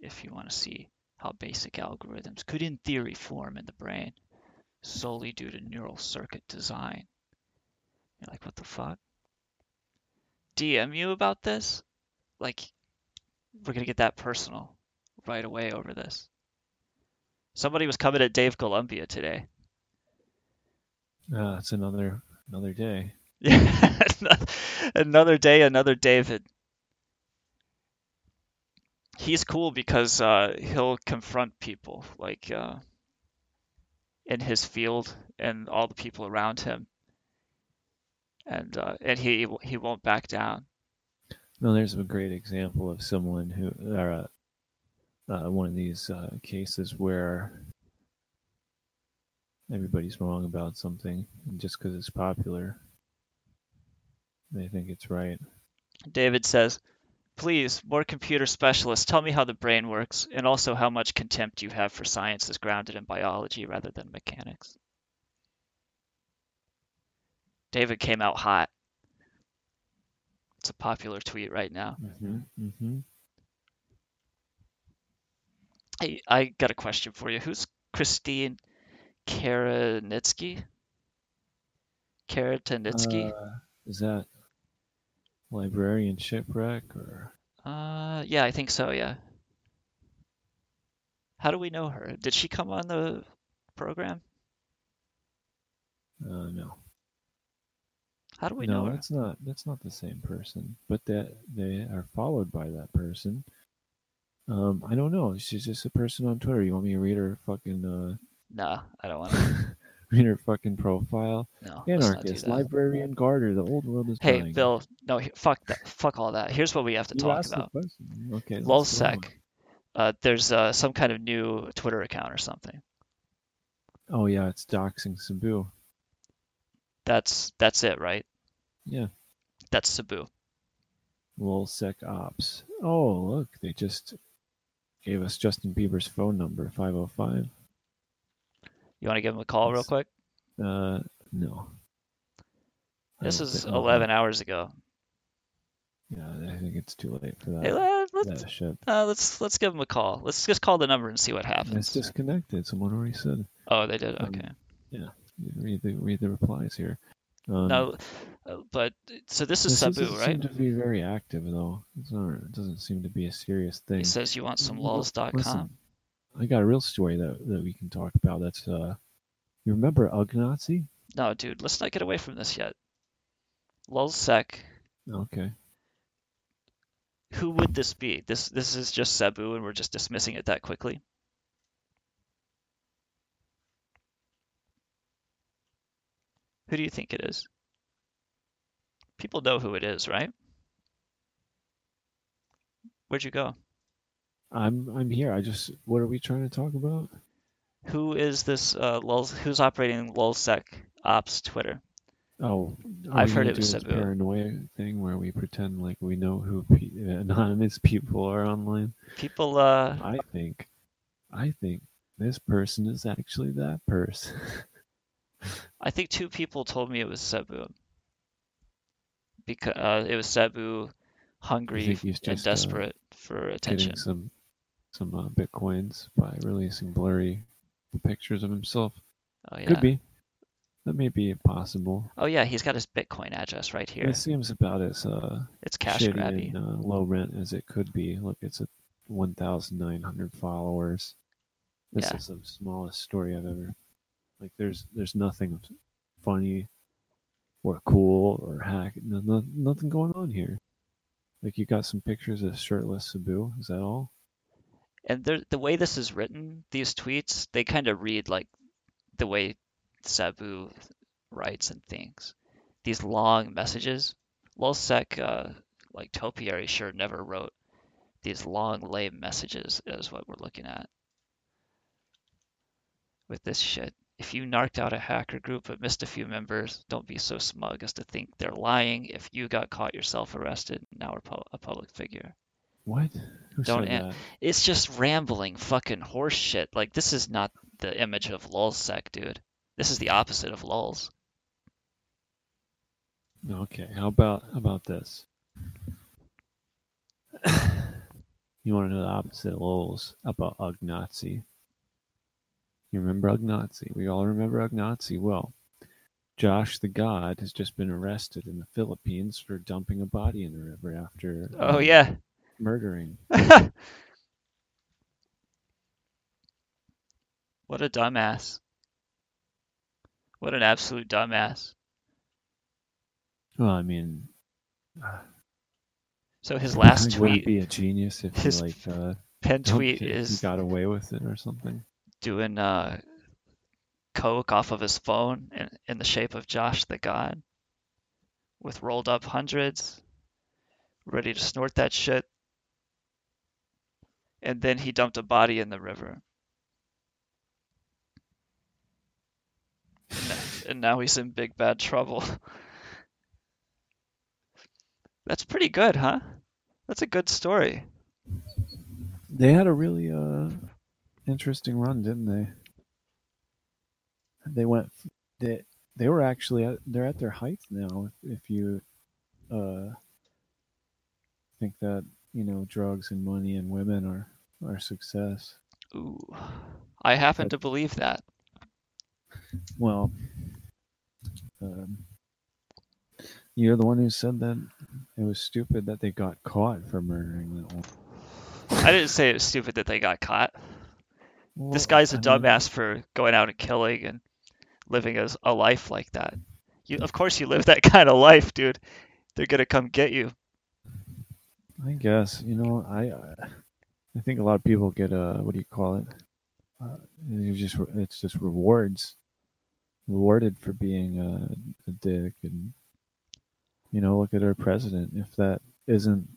if you want to see how basic algorithms could, in theory, form in the brain solely due to neural circuit design." You're like, "What the fuck?" DM you about this? Like, we're gonna get that personal right away over this. Somebody was coming at Dave Golumbia today. Uh, it's another another day. Yeah, another day, another David. He's cool because uh, he'll confront people like uh, in his field and all the people around him, and uh, and he he won't back down. No, there's a great example of someone who, or uh, uh, one of these uh, cases where everybody's wrong about something, and just because it's popular, they think it's right. David says, Please, more computer specialists, tell me how the brain works, and also how much contempt you have for science that's grounded in biology rather than mechanics. David came out hot. It's a popular tweet right now. Mm-hmm, mm-hmm. Hey, I got a question for you. Who's Christine Karanitsky? Karatanitsky? Uh, is that librarian shipwreck or? Uh, yeah, I think so. Yeah. How do we know her? Did she come on the program? Uh, no. How do we no, know her? that's not that's not the same person. But that they are followed by that person. Um, I don't know. She's just a person on Twitter. You want me to read her fucking uh No, I don't want to. read her fucking profile? No, let's not do Anarchist, librarian Garter, the old world is Hey, dying. Bill. No, fuck that. Fuck all that. Here's what we have to You talk the about. Okay, let's go on. LulzSec. Uh, there's uh, some kind of new Twitter account or something. Oh yeah, it's doxing Sabu. That's that's it, right? Yeah. That's Sabu. LulzSec ops. Oh look, they just gave us Justin Bieber's phone number, five oh five. You want to give him a call real quick? Uh no. I This is thi- oh, 11 hours ago. Yeah, I think it's too late for that. Hey, let, shit. uh, let's let's give him a call. Let's just call the number and see what happens. It's disconnected. Someone already said. Oh, they did. Um, Okay. Yeah. You Read the read the replies here. Um, no, uh, but so this is this Sabu, doesn't right? seem to be very active though. It's not, it doesn't seem to be a serious thing. He says you want some L- listen, I got a real story that that we can talk about. That's uh, you remember Ugnazi? No, dude, let's not get away from this yet. Lulzsec Okay. Who would this be? This this is just Sabu, and we're just dismissing it that quickly. Who do you think it is? People know who it is, right? Where'd you go? I'm I'm here. I just what are we trying to talk about? Who is this uh, lul? Who's operating LulzSec ops Twitter? Oh, I've heard it was Sabu. paranoia thing where we pretend like we know who pe- anonymous people are online. People, uh, I think, I think this person is actually that person. I think two people told me it was Sabu. Because uh, it was Sabu, hungry and uh, desperate for attention. Getting some some uh, bitcoins by releasing blurry pictures of himself. Oh yeah. Could be. That may be possible. Oh yeah, he's got his Bitcoin address right here. It seems about as uh, It's cash shitty grabby. and uh, low rent as it could be. Look, it's at 1,900 followers. This Yeah. is the smallest story I've ever. Like, there's there's nothing funny or cool or hack. No, no, nothing going on here. Like, you got some pictures of shirtless Sabu. Is that all? And the way this is written, these tweets, they kind of read like the way Sabu writes and thinks. These long messages. LulzSec, uh, like Topiary, sure never wrote these long, lame messages, is what we're looking at. With this shit. If you narked out a hacker group but missed a few members, don't be so smug as to think they're lying. If you got caught yourself arrested, now a public figure. What? Who Don't said an- that? It's just rambling fucking horse shit. Like this is not the image of LulzSec, dude. This is the opposite of lulz. Okay, how about how about this? you want to know the opposite of lulz about Ugnazi? You remember Ugnazi? We all remember Ugnazi. Well, Josh the God has just been arrested in the Philippines for dumping a body in the river after Oh um, yeah. Murdering. What a dumbass. What an absolute dumbass. Well, I mean, So his last I wouldn't tweet, be a genius if his he like uh, pen tweet it. is he got away with it or something. doing uh coke off of his phone in, in the shape of Josh the God with rolled up hundreds, ready to snort that shit. And then he dumped a body in the river. And n- And now he's in big bad trouble. That's pretty good, huh? That's a good story. They had a really uh interesting run, didn't they? They went they they were actually at, they're at their height now if, if you uh think that, you know, drugs and money and women are are success. Ooh. I happen to believe that. Well, um, you're the one who said that it was stupid that they got caught for murdering that one. I didn't say it was stupid that they got caught. this guy's a I mean- dumbass for going out and killing and living as a life like that. You, of course, you live that kind of life, dude. They're gonna come get you. I guess you know I I- I think a lot of people get uh what do you call it? Uh, you just it's just rewards, rewarded for being a, a dick, and you know look at our president. If that isn't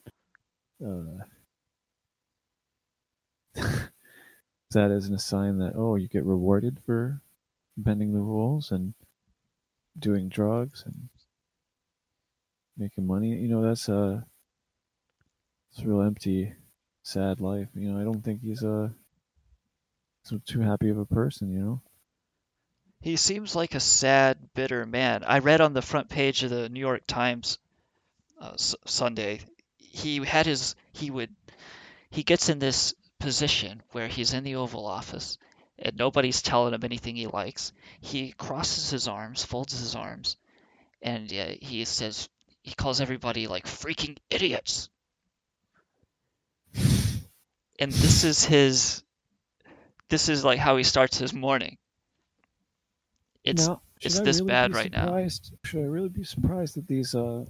uh, that isn't a sign that oh you get rewarded for bending the rules and doing drugs and making money, you know that's a it's real empty, sad life. You know, I don't think he's a so too happy of a person. You know, He seems like a sad, bitter man. I read on the front page of the New York Times uh, S- Sunday. He had his. He would. He gets in this position where he's in the Oval Office, and nobody's telling him anything he likes. He crosses his arms, folds his arms, and uh, he says he calls everybody like freaking idiots. And this is his. This is like how he starts his morning. It's Now, it's I this really bad right now. Should I really be surprised that these uh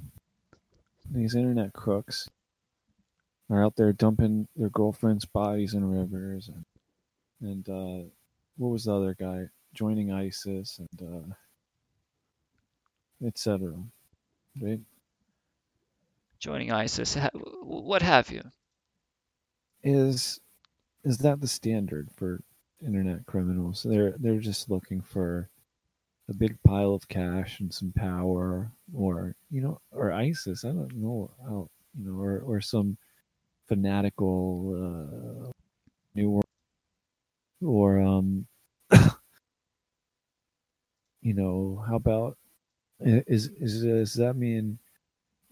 these internet crooks are out there dumping their girlfriends' bodies in rivers, and, and uh, what was the other guy joining ISIS and uh, etc. Right? Joining ISIS, what have you? Is is that the standard for internet criminals? They're they're just looking for a big pile of cash and some power, or you know, or ISIS. I don't know how you know, or or some fanatical uh, new world, or um, you know, how about is is does that mean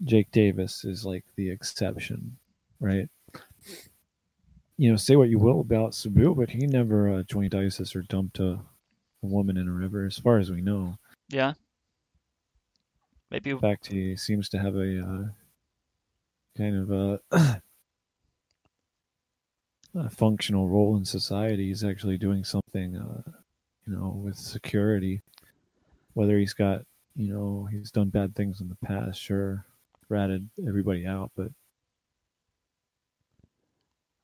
Jake Davis is like the exception, right? You know, say what you will about Sabu, but he never uh, joined ISIS or dumped a, a woman in a river, as far as we know. Yeah. Maybe. In fact, he seems to have a uh, kind of a, a, functional role in society. He's actually doing something, uh, you know, with security. Whether he's got, you know, he's done bad things in the past, sure, ratted everybody out, but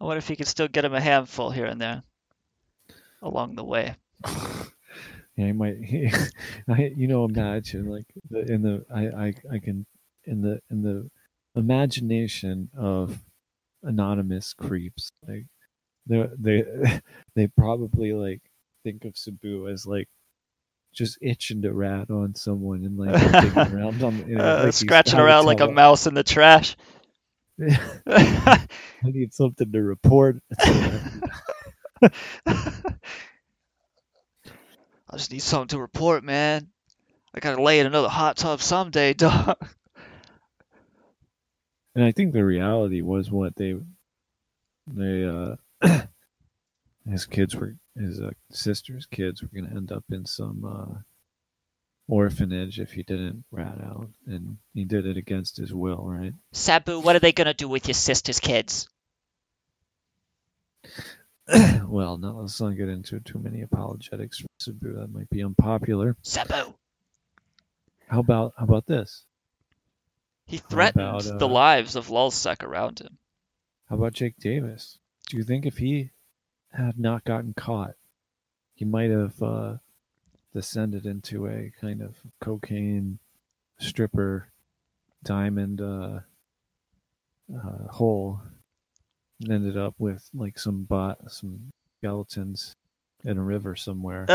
I wonder if he could still get him a handful here and there along the way. yeah, he might. He, I, you know, imagine like the, in the I, I I can in the in the imagination of anonymous creeps like they they they probably like think of Sabu as like just itching to rat on someone and like around on you know, uh, like scratching around like a mouse in the trash. I need something to report. I just need something to report, man. I gotta lay in another hot tub someday, dog. And I think the reality was what they they uh his kids were his uh, sister's kids were going to end up in some uh orphanage if he didn't rat out and he did it against his will right? Sabu what are they going to do with your sister's kids? Well no let's not get into too many apologetics for sabu. That might be unpopular. Sabu! How about how about this? He threatened about, uh, the lives of LulzSec around him. How about jake davis? Do you think if he had not gotten caught he might have uh descended into a kind of cocaine stripper diamond uh, uh, hole and ended up with like some bot some skeletons in a river somewhere.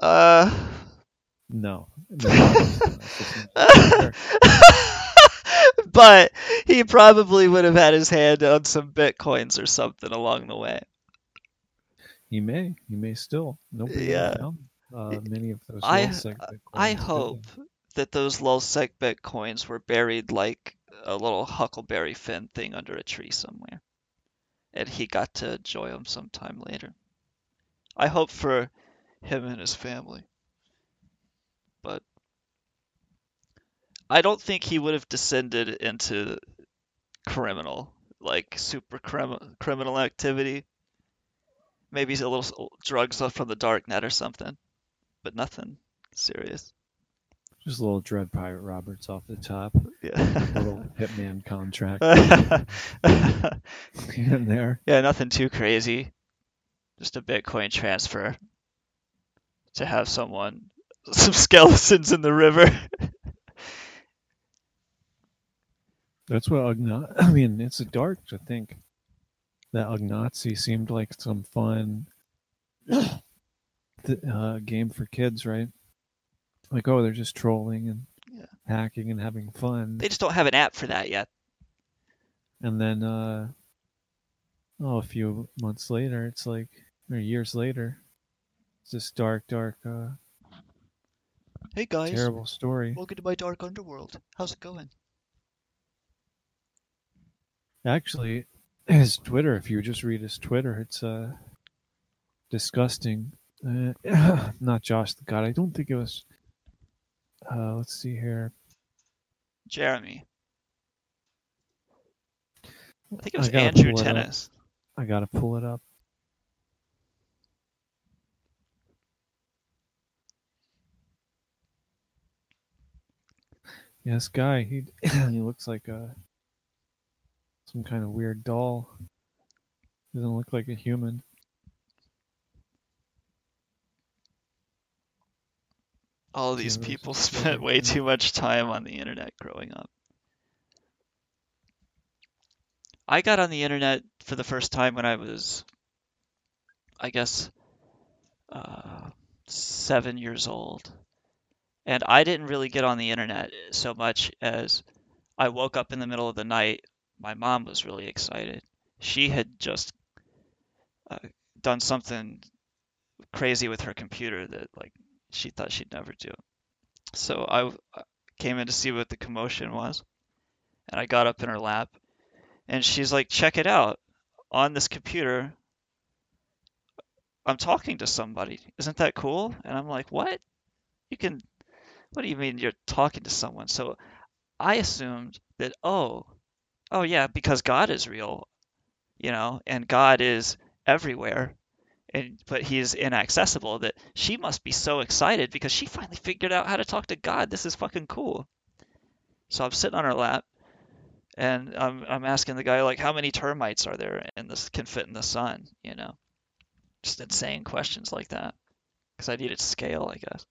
uh no. but he probably would have had his hand on some bitcoins or something along the way. He may. He may still. Nobody yeah. uh, many of those. I I hope that those LulzSec bitcoins were buried like a little Huckleberry Finn thing under a tree somewhere, and he got to enjoy them sometime later. I hope for him and his family. But I don't think he would have descended into criminal, like super crim- criminal activity. Maybe he's a little drugs from the dark net or something, but nothing serious. Just a little Dread Pirate Roberts off the top. Yeah. a little hitman contract in there. Yeah, nothing too crazy. Just a Bitcoin transfer to have someone some skeletons in the river. That's what Ugnazi. I mean, it's dark to think that Ugnazi seemed like some fun uh, game for kids, right? Like, oh, they're just trolling and yeah. hacking and having fun. They just don't have an app for that yet. And then, uh, oh, a few months later, it's like, or years later, it's this dark, dark, uh, Hey guys. Terrible story. Welcome to my dark underworld. How's it going? Actually, his Twitter, if you just read his Twitter, it's uh disgusting. Uh, not Josh the God. I don't think it was uh let's see here. Jeremy. I think it was Andrew Tennis. I gotta pull it up. Yeah, this guy, he he looks like a some kind of weird doll. Doesn't look like a human. All these Yeah, people spent way too much time on the internet growing up. I got on the internet for the first time when I was, I guess, uh, seven years old. And I didn't really get on the internet so much as I woke up in the middle of the night. My mom was really excited. She had just uh, done something crazy with her computer that like she thought she'd never do. So I uh, came in to see what the commotion was, and I got up in her lap, and she's like, "Check it out! On this computer, I'm talking to somebody. Isn't that cool?" And I'm like, "What? You can? What do you mean you're talking to someone?" So I assumed that, oh, oh yeah, because God is real, you know, and God is everywhere and but he's inaccessible that she must be so excited because she finally figured out how to talk to God. This is fucking cool. So I'm sitting on her lap and I'm I'm asking the guy like how many termites are there in this can fit in the sun, you know. Just insane questions like that. Cuz I needed scale, I guess.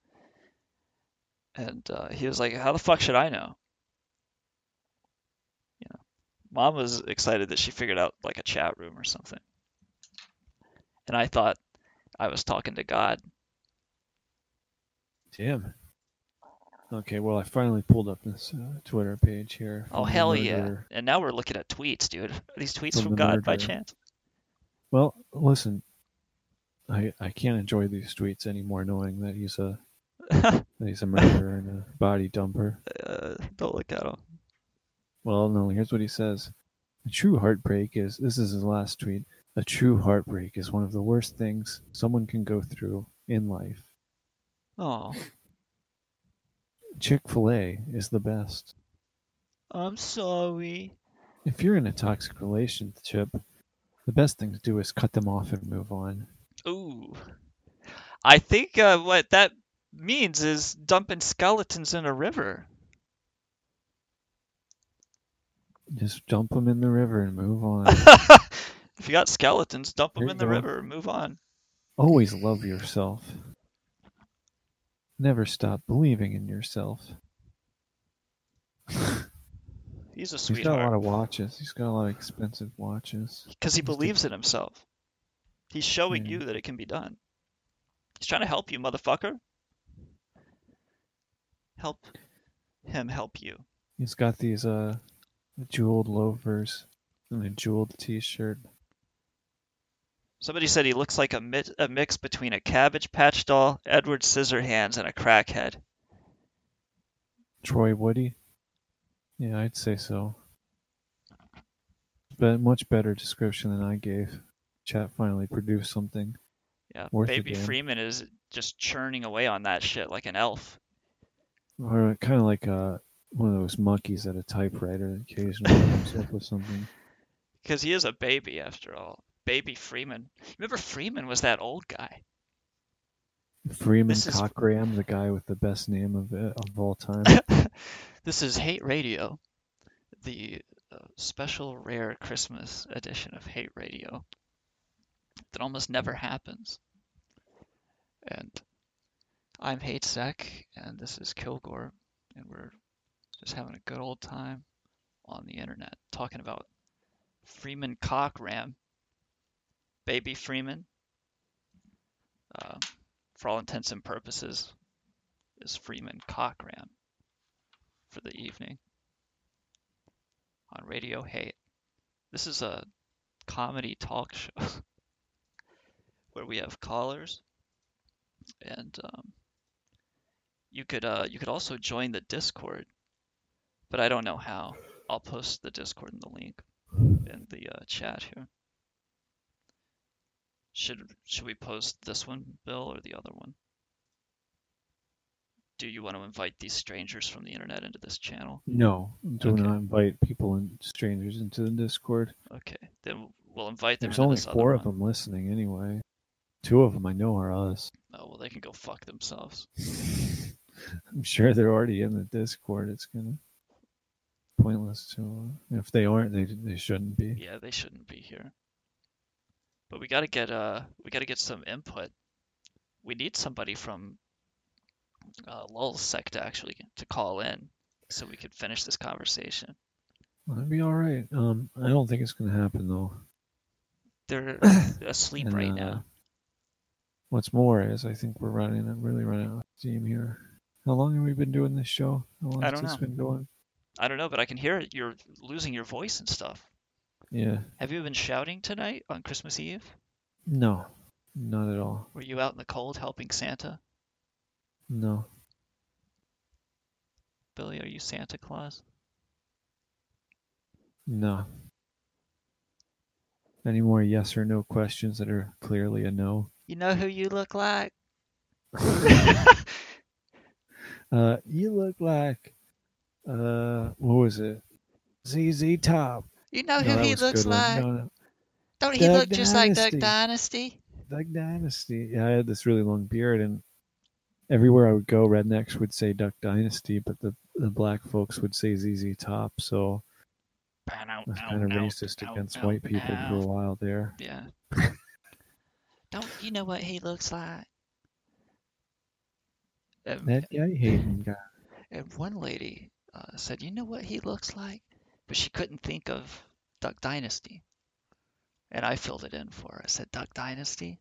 And uh, he was like, "How the fuck should I know?" Mom was excited that she figured out like a chat room or something and I thought I was talking to God. Damn. Okay, well, I finally pulled up this uh, Twitter page here. Oh hell yeah! And now we're looking at tweets, dude. Are these tweets From from the God by chance? Well, listen, I I can't enjoy these tweets anymore, knowing that he's a he's a murderer and a body dumper. Uh, don't look at him. Well, no, here's what he says. A true heartbreak is this is his last tweet. A true heartbreak is one of the worst things someone can go through in life. Oh, Chick fil A is the best. I'm sorry. If you're in a toxic relationship, the best thing to do is cut them off and move on. Ooh, I think uh, what that means is dumping skeletons in a river. Just dump them in the river and move on. if you got skeletons, dump them in the go. river and move on. Always love yourself. Never stop believing in yourself. He's a sweetheart. He's got a lot of watches. He's got a lot of expensive watches. because he He's believes in himself. He's showing Yeah. you that it can be done. He's trying to help you, motherfucker. Help him help you. He's got these uh jeweled loafers and a jeweled t-shirt. Somebody said he looks like a, mi- a mix between a Cabbage Patch doll, Edward Scissorhands, and a crackhead. Troy Woody. Yeah, I'd say so. But much better description than I gave. Chat finally produced something. Yeah, a Baby. Freeman is just churning away on that shit like an elf. Or kind of like uh, one of those monkeys at a typewriter that occasionally comes up with something. Because he is a baby, after all. Baby Freeman. Remember Freeman was that old guy. Freeman This is- the guy with the best name of it, of all time. This is Hate Radio, the uh, special rare Christmas edition of Hate Radio that almost never happens. And I'm Hatesec, and this is Kilgore, and we're just having a good old time on the internet talking about Freeman Cockram, Baby Freeman. Uh, for all intents and purposes, is Freeman Cockram for the evening on Radio Hate. This is a comedy talk show where we have callers, and um, you could uh, you could also join the Discord, but I don't know how. I'll post the Discord in the link in the uh, chat here. Should should we post this one, Bill, or the other one? Do you want to invite these strangers from the internet into this channel? No, do Okay. not invite people and strangers into the Discord. Okay, then we'll invite them There's only four of them listening anyway. Two of them I know are us. Oh well, they can go fuck themselves. I'm sure they're already in the Discord. It's of pointless to. If they aren't, they they shouldn't be. Yeah, they shouldn't be here. But we gotta get uh we gotta get some input. We need somebody from uh, LulzSec actually to call in so we could finish this conversation. That'd be all right. Um, I don't think it's gonna happen though. They're asleep And, right uh, now. What's more is I think we're running I'm really running out of steam here. How long have we been doing this show? How long I has don't this know. been going? I don't know, but I can hear it. You're losing your voice and stuff. Yeah. Have you been shouting tonight on Christmas Eve? No. Not at all. Were you out in the cold helping Santa? No. Billy, are you Santa Claus? No. Any more yes or no questions that are clearly a no? You know who you look like? Uh, you look like, uh, what was it? ZZ Top. You know No, who he looks like? No, no. Don't he Duck look just like Duck Dynasty. Duck Dynasty. Yeah, I had this really long beard, and everywhere I would go, rednecks would say Duck Dynasty, but the, the black folks would say ZZ Top. So I was kind of racist against white people for a while there. Yeah. Don't you know what he looks like? Um, That guy Hayden guy. and one lady uh, said, "You know what he looks like," but she couldn't think of Duck Dynasty, and I filled it in for her. I said, "Duck Dynasty."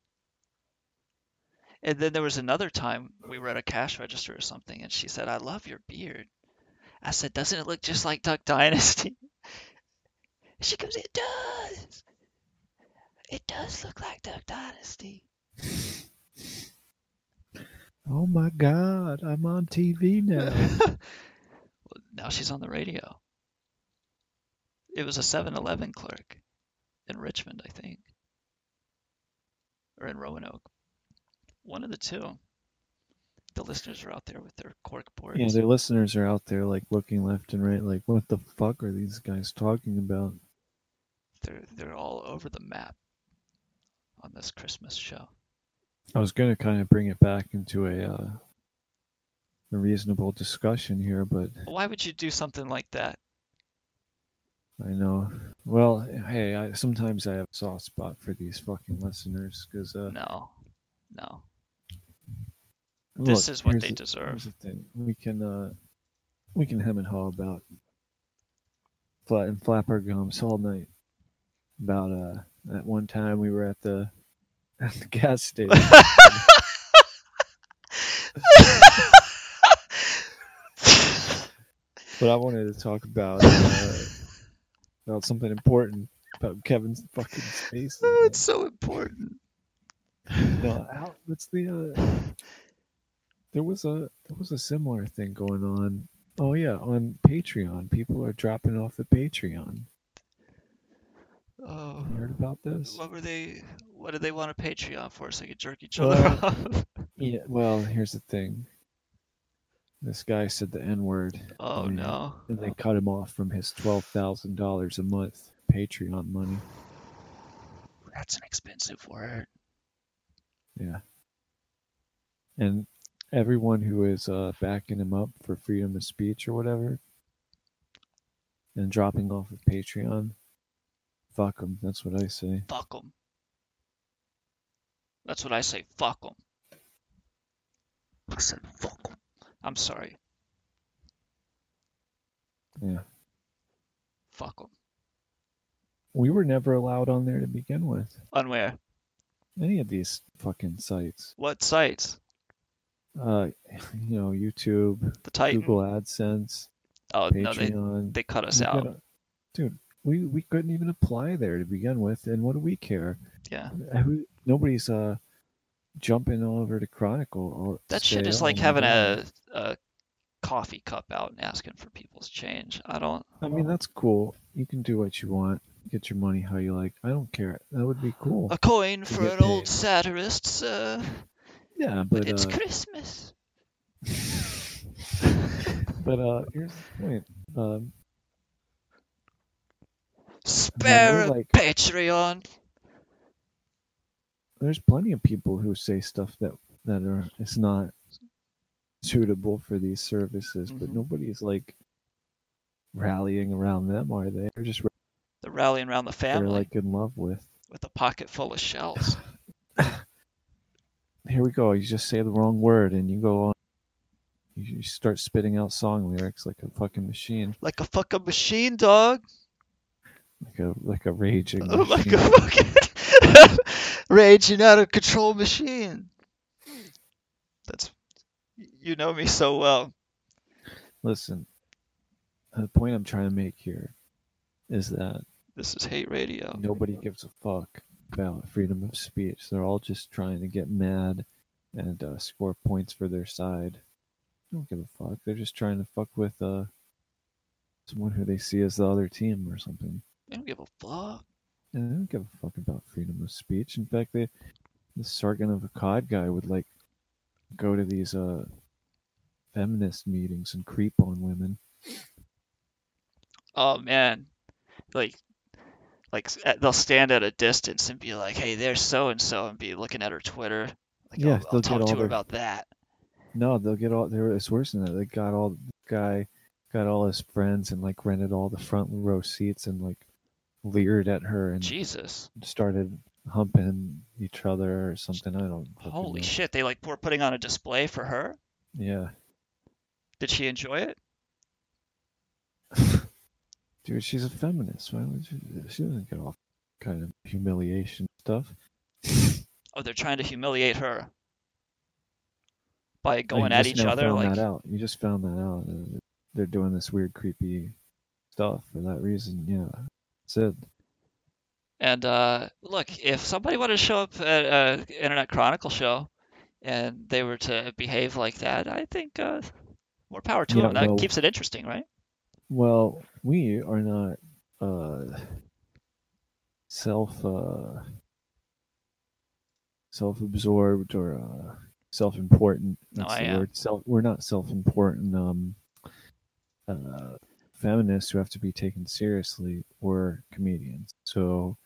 And then there was another time we were at a cash register or something, and she said, "I love your beard." I said, "Doesn't it look just like Duck Dynasty?" She goes, "It does. It does look like Duck Dynasty." Oh my God, I'm on TV now. Now she's on the radio. It was a 7-Eleven clerk in Richmond, I think, or in Roanoke. One of the two. The listeners are out there with their cork boards. yeah, their listeners are out there like looking left and right, like, what the fuck are these guys talking about? They're they're all over the map on this Christmas show. I was going to kind of bring it back into a uh, a reasonable discussion here, but Why would you do something like that? I know. Well, hey, I, sometimes I have a soft spot for these fucking listeners because uh, No, no. look, This is what they the- deserve. The thing: we can uh, we can hem and haw about flat and flap our gums all night about uh that one time we were at the at the gas station. but I wanted to talk about uh, about something important about Kevin's fucking space. Oh, it's so important. No, how, what's the? Uh, there was a there was a similar thing going on. Oh yeah, on Patreon, people are dropping off at Patreon. Oh, You heard about this? what were they? What did they want a Patreon for? So they could jerk each Well, other off? Yeah. Well, here's the thing. This guy said the N word. Oh, and, no. And they cut him off from his twelve thousand dollars a month Patreon money. That's an expensive word. Yeah. And everyone who is uh, backing him up for freedom of speech or whatever, and dropping off of Patreon, fuck them. That's what I say. Fuck them. That's what I say. Fuck them. I said fuck. I'm sorry. Yeah. Fuck them. We were never allowed on there to begin with. On where? Any of these fucking sites. What sites? Uh, you know, YouTube, The Titan. Google AdSense, Oh no, they Patreon. they cut us We out. gotta- dude, we we couldn't even apply there to begin with, and what do we care? Yeah. Who, nobody's uh jumping all over to Chronicle. Or That shit is "Oh like having a a coffee cup out and asking for people's change. I don't. I mean, that's cool. You can do what you want. Get your money how you like. I don't care. That would be cool. A coin for an old satirist, sir. Yeah, But but it's uh, Christmas. but uh, here's the point. Um, Spare a like- Patreon. There's plenty of people who say stuff that that are it's not suitable for these services, but Mhm. nobody's like rallying around them, are they? They're just They're rallying around the family. they're like in love with. with a pocket full of shells. Here we go. You just say the wrong word and you go on. You start spitting out song lyrics like a fucking machine, like a fucking machine, dog. like a like a raging. Oh, like a fucking raging out of control machine. That's you know me so well. Listen, the point I'm trying to make here is that This is hate radio. nobody gives a fuck about freedom of speech. They're all just trying to get mad and uh, score points for their side. They don't give a fuck. They're just trying to fuck with uh, someone who they see as the other team or something. They don't give a fuck. And they don't give a fuck about freedom of speech. In fact, they, the Sargon of Akkad guy would like go to these uh, feminist meetings and creep on women. Oh man, like, like they'll stand at a distance and be like, "Hey, there's so and so," and be looking at her Twitter. Like, Yeah, I'll, they'll I'll talk to her their- about that. No, they'll get all. They're, it's worse than that. They got all the guy, got all his friends, and like rented all the front row seats and like leered at her and Jesus, started humping each other or something. I don't. holy know. shit! They like were putting on a display for her. Yeah, Did she enjoy it? dude, she's a feminist. Why would she? She doesn't get all kind of humiliation stuff. Oh, they're trying to humiliate her by going at just each now other. Found Like, that out. You just found that out. Uh, They're doing this weird, creepy stuff for that reason. Yeah, that's it. And uh, look, if somebody wanted to show up at an Internet Chronicle show and they were to behave like that, I think uh, more power to Yeah, them. That well- keeps it interesting, right? Well, we are not uh, self uh, self-absorbed or uh, self-important. No, I the am. word. Self. We're not self-important. Um, uh, feminists who have to be taken seriously. We're comedians, so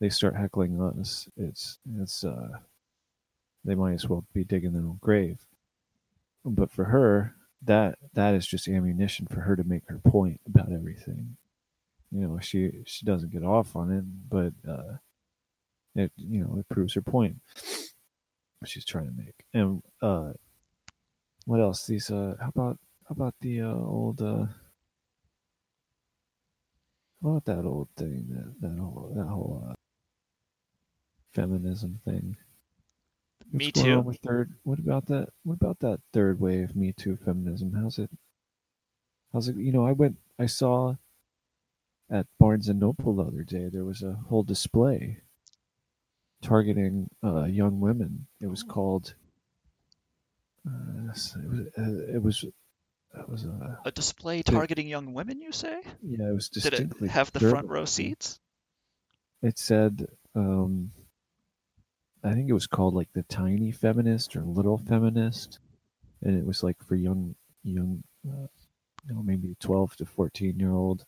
they start heckling us. It's it's uh, they might as well be digging their own grave. But for her, that that is just ammunition for her to make her point about everything. You know, she she doesn't get off on it, but uh, it you know it proves her point she's trying to make. And uh, what else? These uh, how about how about the uh, old uh, about that old thing that that whole that whole uh, feminism thing? Me What's going Too. third. What about that? What about that third wave Me Too feminism? How's it? How's it? You know, I went. I saw at Barnes and Noble the other day. There was a whole display targeting uh, young women. It was called. Uh, it was. Uh, it was. It was uh, A display targeting young women, you say? yeah. It was Did distinctly. it have the front row seats? It said, um, I think it was called like the tiny feminist or little feminist, and it was like for young, young, uh, you know, maybe twelve to fourteen year old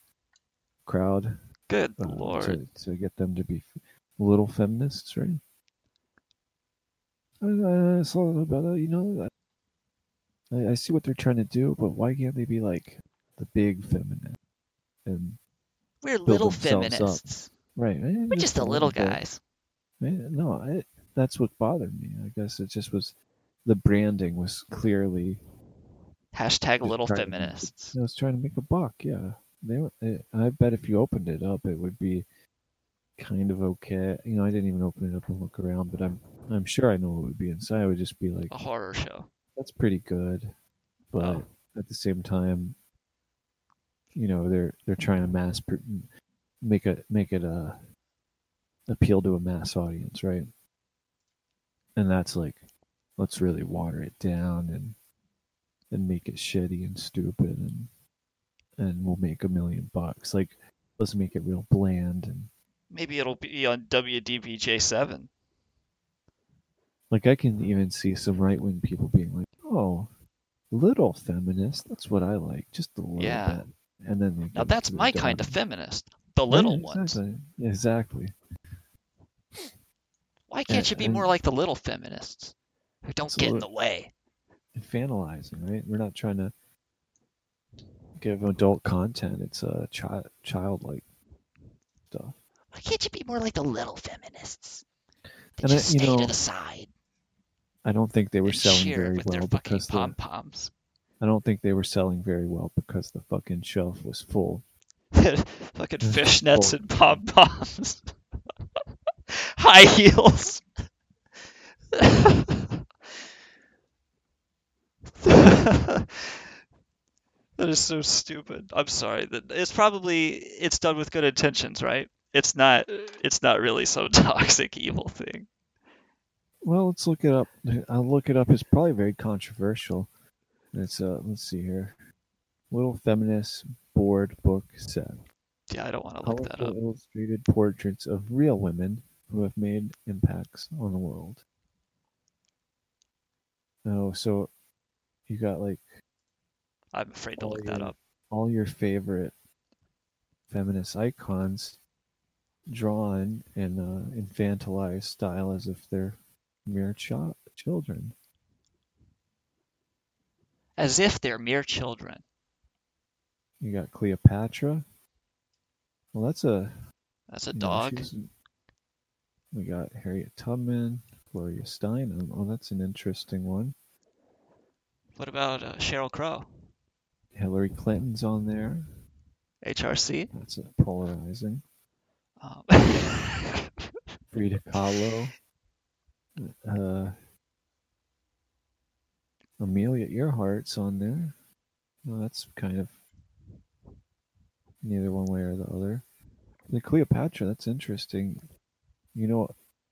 crowd. Good uh, lord. To, to get them to be little feminists, right? I, I saw about it, you know. I, I see what they're trying to do, but why can't they be like the big feminist and We're little themselves up? feminists. Right. We're just the little guys. No, I, that's what bothered me. I guess it just was the branding was clearly Hashtag little trying to feminists. I was trying to make a buck. Yeah, they. were- eh, I bet if you opened it up, it would be kind of okay. You know, I didn't even open it up and look around, but I'm I'm sure I know what would be inside. It would just be like A horror show. That's pretty good, but Oh. at the same time, you know, they're they're trying to mass pr- make it make it uh appeal to a mass audience, right? And that's like, let's really water it down and and make it shitty and stupid and and we'll make a million bucks. Like, let's make it real bland and Maybe it'll be on WDBJ7. Like I can even see some right wing people being like, oh, little feminist, that's what I like, just a little Yeah. bit. And then Now that's my kind of feminist. The Yeah, little ones. exactly. Exactly. Why can't you be and- more like the little feminists who don't get in the way? infantilizing, right? We're not trying to give adult content. It's a uh, child childlike stuff. Why can't you be more like the little feminists? They And I- just you stay know, to the side I don't think they were selling very well because the, pom poms. I don't think they were selling very well because the fucking shelf was full. fucking fishnets and pom poms. High heels. that is so stupid. I'm sorry. That it's probably it's done with good intentions, right? It's not it's not really some toxic evil thing. Well, let's look it up. I'll look it up. It's probably very controversial. It's uh, let's see here, Little Feminist Board Book Set. Yeah, I don't want to look that up. illustrated portraits of real women who have made impacts on the world. Oh, so you got like I'm afraid to look that up. all your favorite feminist icons drawn in uh, infantilized style as if they're mere chi- children. As if they're mere children. You got Cleopatra. Well, that's a That's a you know, dog. we got Harriet Tubman, Gloria Steinem. Oh, that's an interesting one. What about uh, Sheryl Crow? Hillary Clinton's on there. HRC? That's polarizing. Um, Frida Kahlo. Uh, Amelia Earhart's on there. Well, that's kind of neither one way or the other. The Cleopatra, that's interesting. You know,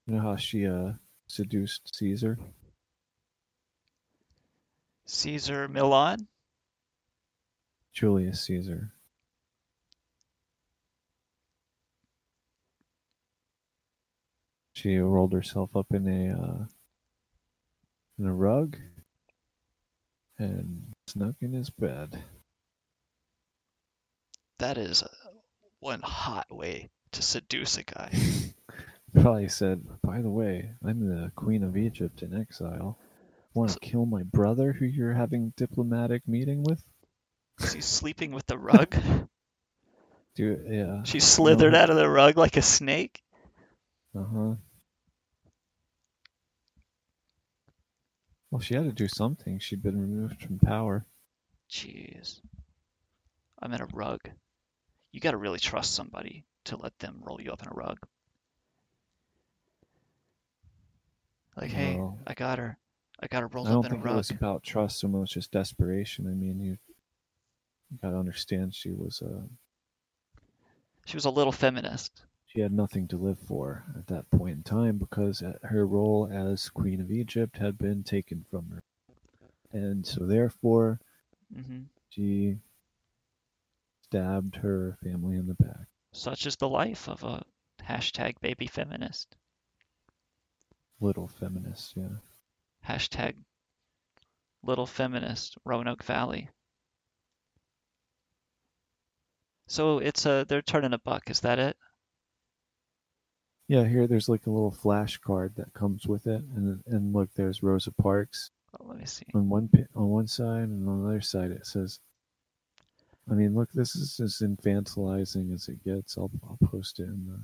you know how she uh seduced Caesar. Cesar Millan? Julius Caesar. She rolled herself up in a uh, in a rug and snuck in his bed. That is one hot way to seduce a guy. Probably said, "By the way, I'm the Queen of Egypt in exile. Want to kill my brother, who you're having diplomatic meeting with?" She's sleeping with the rug? Do yeah. She slithered out of the rug like a snake? Uh huh. Well, she had to do something. She'd been removed from power. Jeez. I'm in a rug. You gotta really trust somebody to let them roll you up in a rug. Like, hey, Well, I got her. I got her rolled I don't up in a think it rug. was about trust so much as desperation. I mean, you, you gotta understand she was uh, She was a little feminist. She had nothing to live for at that point in time because uh, her role as Queen of Egypt had been taken from her, and so therefore hmm she stabbed her family in the back. Such is the life of a hashtag baby feminist. Little feminist, yeah. Hashtag little feminist Roanoke Valley. So it's a they're turning a buck. Is that it? Yeah, here there's like a little flash card that comes with it, and and look, there's Rosa Parks Oh, let me see. on one on one side, and on the other side it says. I mean, look, this is as infantilizing as it gets. I'll I'll post it in the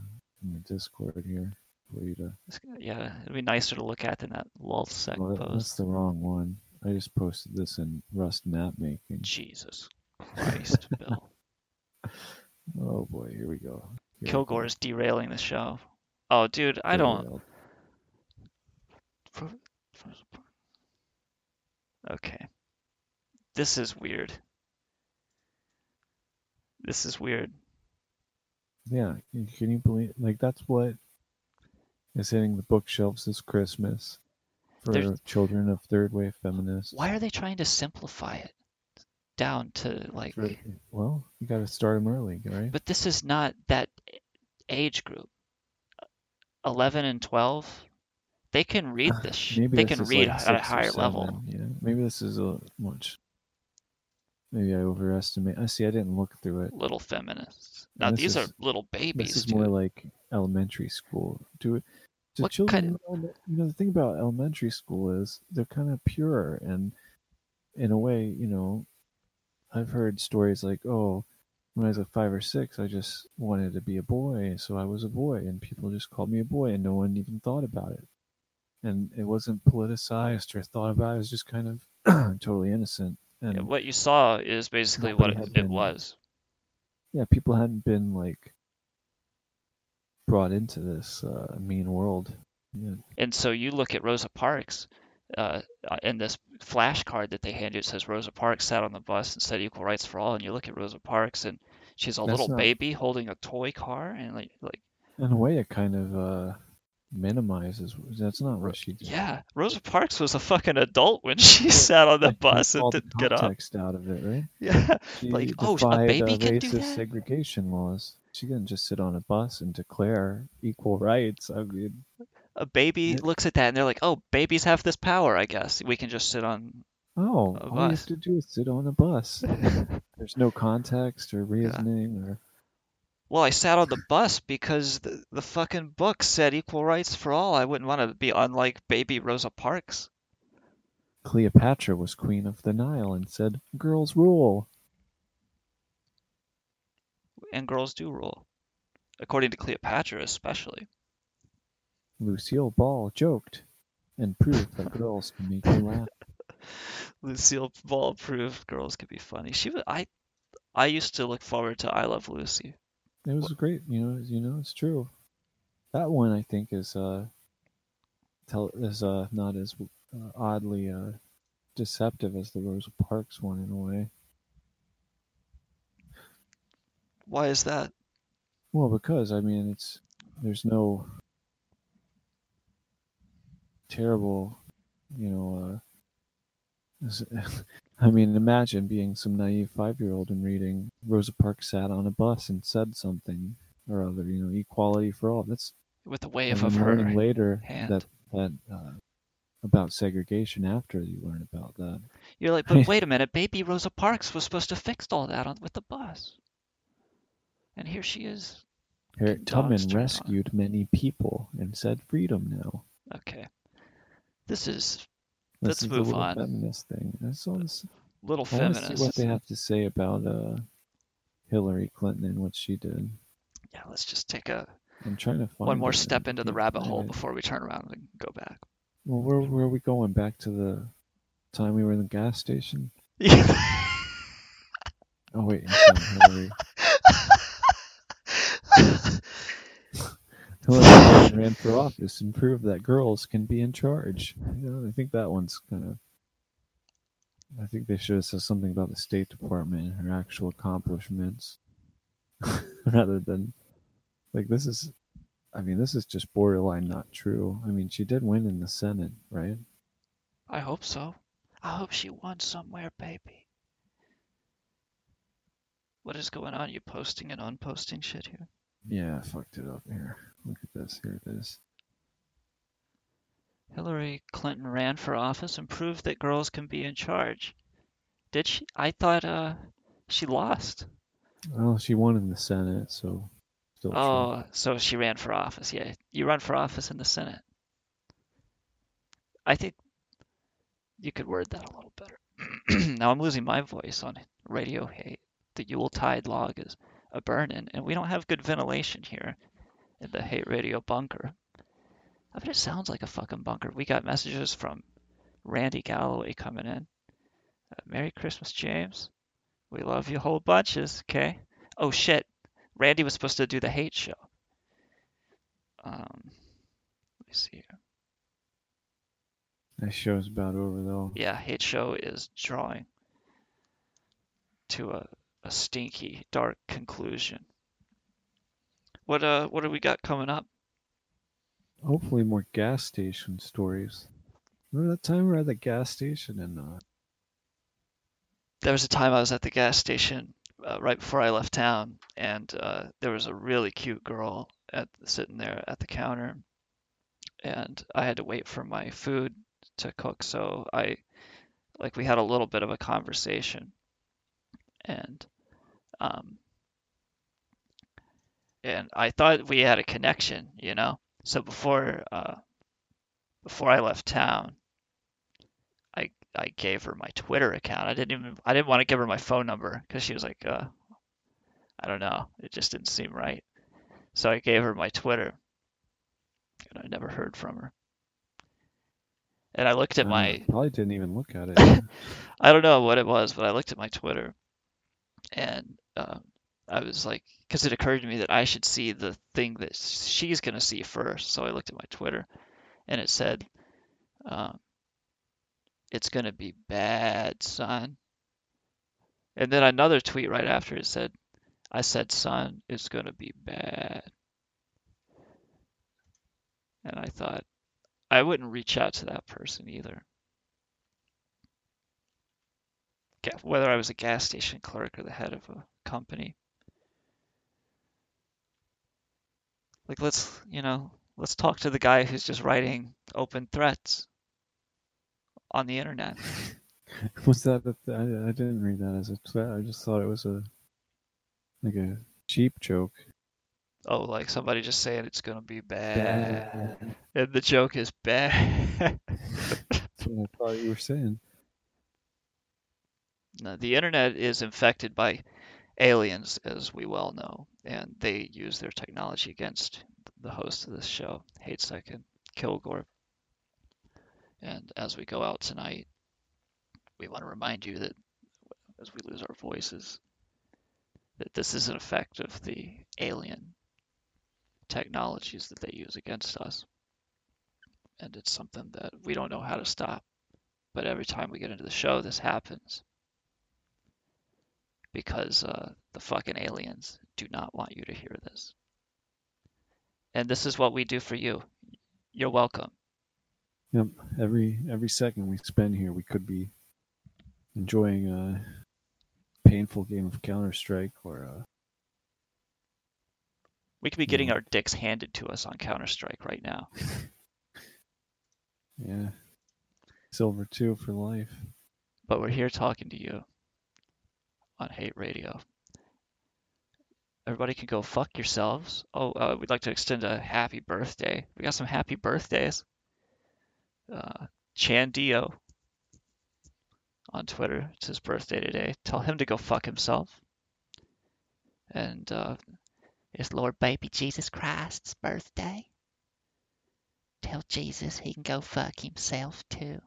in the Discord here for you to. Yeah, it'd be nicer to look at than that LulzSec Well, post. that's the wrong one. I just posted this in Rust map making. Jesus Christ, Bill. Oh boy, here we go. Here Kilgore go. is derailing the show. Oh, dude, I don't. Okay. This is weird. This is weird. Yeah, can you believe? Like that's what is hitting the bookshelves this Christmas for children of third wave feminists. Why are they trying to simplify it down to like? Well, you got to start them early, right? But this is not that age group. 11 and 12, they can read uh, this. sh- Maybe they this can read like at a higher level. Yeah, maybe this is a much. Maybe I overestimate. I see. I didn't look through it. Little feminists. Now these is- are little babies. This is more like elementary school. Do it. Do What children? kind that- You know, the thing about elementary school is they're kind of pure and in a way, you know, I've heard stories like, oh, when I was like five or six, I just wanted to be a boy, so I was a boy, and people just called me a boy, and no one even thought about it. And it wasn't politicized or thought about. It was just kind of totally innocent. And Yeah, what you saw is basically what it, had it was. yeah, people hadn't been like brought into this uh, mean world. Yeah. And so you look at Rosa Parks, uh, in this flashcard that they hand you, it says Rosa Parks sat on the bus and said equal rights for all. And you look at Rosa Parks and she's a That's little not- baby holding a toy car, and like, like In a way, it kind of uh, minimizes. That's not what she did. yeah, Rosa Parks was a fucking adult when she sat on the bus and didn't get up. out of it, right? Yeah, She like oh, a baby uh, can do that. segregation laws. She didn't just sit on a bus and declare equal rights. I mean, A baby looks at that and they're like, oh, babies have this power. I guess we can just sit on. Oh, all you have to do is sit on a bus. There's no context or reasoning or Well, I sat on the bus because the, the fucking book said equal rights for all. I wouldn't want to be unlike baby Rosa Parks. Cleopatra was queen of the Nile and said, "Girls rule." and girls do rule, according to Cleopatra especially. Lucille Ball joked and proved that girls can make you laugh. Lucille Ball proved girls could be funny. She was I I used to look forward to I Love Lucy. It was great, you know. You know, it's true. That one, I think, is uh, tell is uh not as uh, oddly uh deceptive as the Rosa Parks one in a way. Why is that? Well, because I mean, it's there's no terrible, you know. I mean, imagine being some naive five-year-old and reading Rosa Parks sat on a bus and said something or other, you know, equality for all. That's With the wave of her later hand. that that uh, about segregation after you learn about that. You're like, but wait a minute, baby Rosa Parks was supposed to fix all that on with the bus. And here she is. Harriet dogs Tubman turned on. rescued many people and said freedom now. Okay. This is Let's is move on. feminist thing. That's all this. Little I to see what they have to say about uh, Hillary Clinton and what she did. Yeah, let's just take a I'm trying to find one more step into the rabbit hole before we turn around and go back. Well, where where are we going? Back to the time we were in the gas station. Oh wait, Hillary. Hillary ran for office and proved that girls can be in charge. You know, I think that one's kind of. I think they should have said something about the State Department and her actual accomplishments, rather than, like this is, I mean, this is just borderline not true. I mean, she did win in the Senate, right? I hope so. I hope she won somewhere, baby. What is going on? You posting and unposting shit here? Yeah, I fucked it up here. Look at this. Here it is. Hillary Clinton ran for office and proved that girls can be in charge. Did she? I thought uh she lost. Well, she won in the Senate, so still. Oh, so she ran for office. Yeah, you run for office in the Senate. I think you could word that a little better. now I'm losing my voice on radio hate. The Yuletide log is a burning, and we don't have good ventilation here in the hate radio bunker. I bet it sounds like a fucking bunker. We got messages from Randy Galloway coming in. Uh, Merry Christmas, James. We love you whole bunches, okay? Oh shit. Randy was supposed to do the hate show. Um, let me see here. That show's about over though. Yeah, hate show is drawing to a, a stinky, dark conclusion. What uh, what do we got coming up? Hopefully more gas station stories. Remember that time we were at the gas station and uh, There was a time I was at the gas station uh, right before I left town, and uh, there was a really cute girl at sitting there at the counter, and I had to wait for my food to cook, so I like we had a little bit of a conversation, and um, and I thought we had a connection, you know. So before uh, before I left town, I I gave her my Twitter account. I didn't even I didn't want to give her my phone number because she was like, uh, I don't know, it just didn't seem right. So I gave her my Twitter, and I never heard from her. And I looked at Uh, my probably didn't even look at it. I don't know what it was, but I looked at my Twitter, and um, I was like, because it occurred to me that I should see the thing that she's gonna see first. So I looked at my Twitter, and it said, um, "It's gonna be bad, son." And then another tweet right after it said, "I said, son, it's gonna be bad." And I thought, I wouldn't reach out to that person either. Whether I was a gas station clerk or the head of a company. Like, let's, you know, let's talk to the guy who's just writing open threats on the internet. Was that? Th- I, I didn't read that as a threat. I just thought it was a like a cheap joke. Oh, like somebody just saying it's gonna be bad. Bad. And the joke is bad. That's what I thought you were saying. No, the internet is infected by aliens, as we well know, and they use their technology against the host of this show, Hate Second, Kilgore. And as we go out tonight, we want to remind you that as we lose our voices, that this is an effect of the alien technologies that they use against us. And it's something that we don't know how to stop. But every time we get into the show, this happens because uh, the fucking aliens do not want you to hear this. And this is what we do for you. You're welcome. Yep. Every every second we spend here, we could be enjoying a painful game of Counter Strike or uh, We could be getting our dicks handed to us on Counter Strike right now. yeah, Silver Two for life. But we're here talking to you on Hate Radio. Everybody can go fuck yourselves. Oh, uh, we'd like to extend a happy birthday. We got some happy birthdays. Uh, Chan Dio on Twitter. It's his birthday today. Tell him to go fuck himself. And uh, it's Lord Baby Jesus Christ's birthday. Tell Jesus he can go fuck himself too.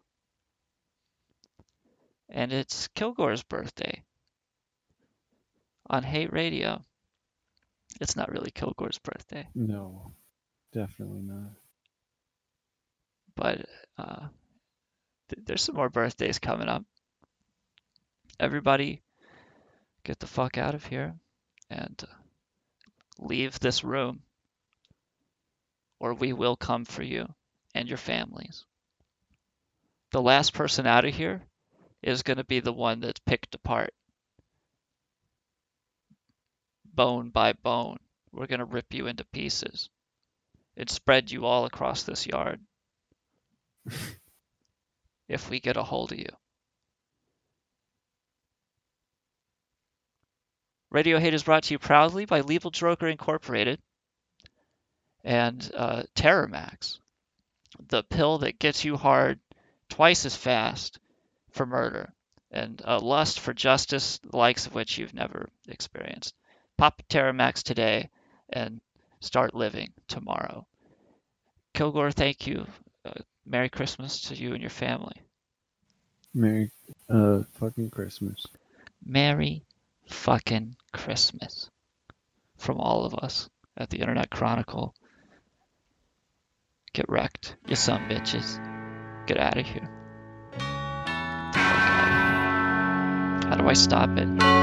And it's Kilgore's birthday on Hate Radio. It's not really Kilgore's birthday, No, definitely not. but uh, th- there's some more birthdays coming up. Everybody, get the fuck out of here and uh, leave this room, or we will come for you and your families. The last person out of here is going to be the one that's picked apart, bone by bone. We're going to rip you into pieces and spread you all across this yard if we get a hold of you. Radio Hate is brought to you proudly by Legal Droker Incorporated and uh, Terramax, the pill that gets you hard twice as fast for murder and a lust for justice, the likes of which you've never experienced. Pop Terramax today and start living tomorrow. Kilgore, thank you. Uh, Merry Christmas to you and your family. Merry uh fucking Christmas. Merry fucking Christmas from all of us at the Internet Chronicle. Get wrecked, you some bitches. Get out of here. How do I stop it?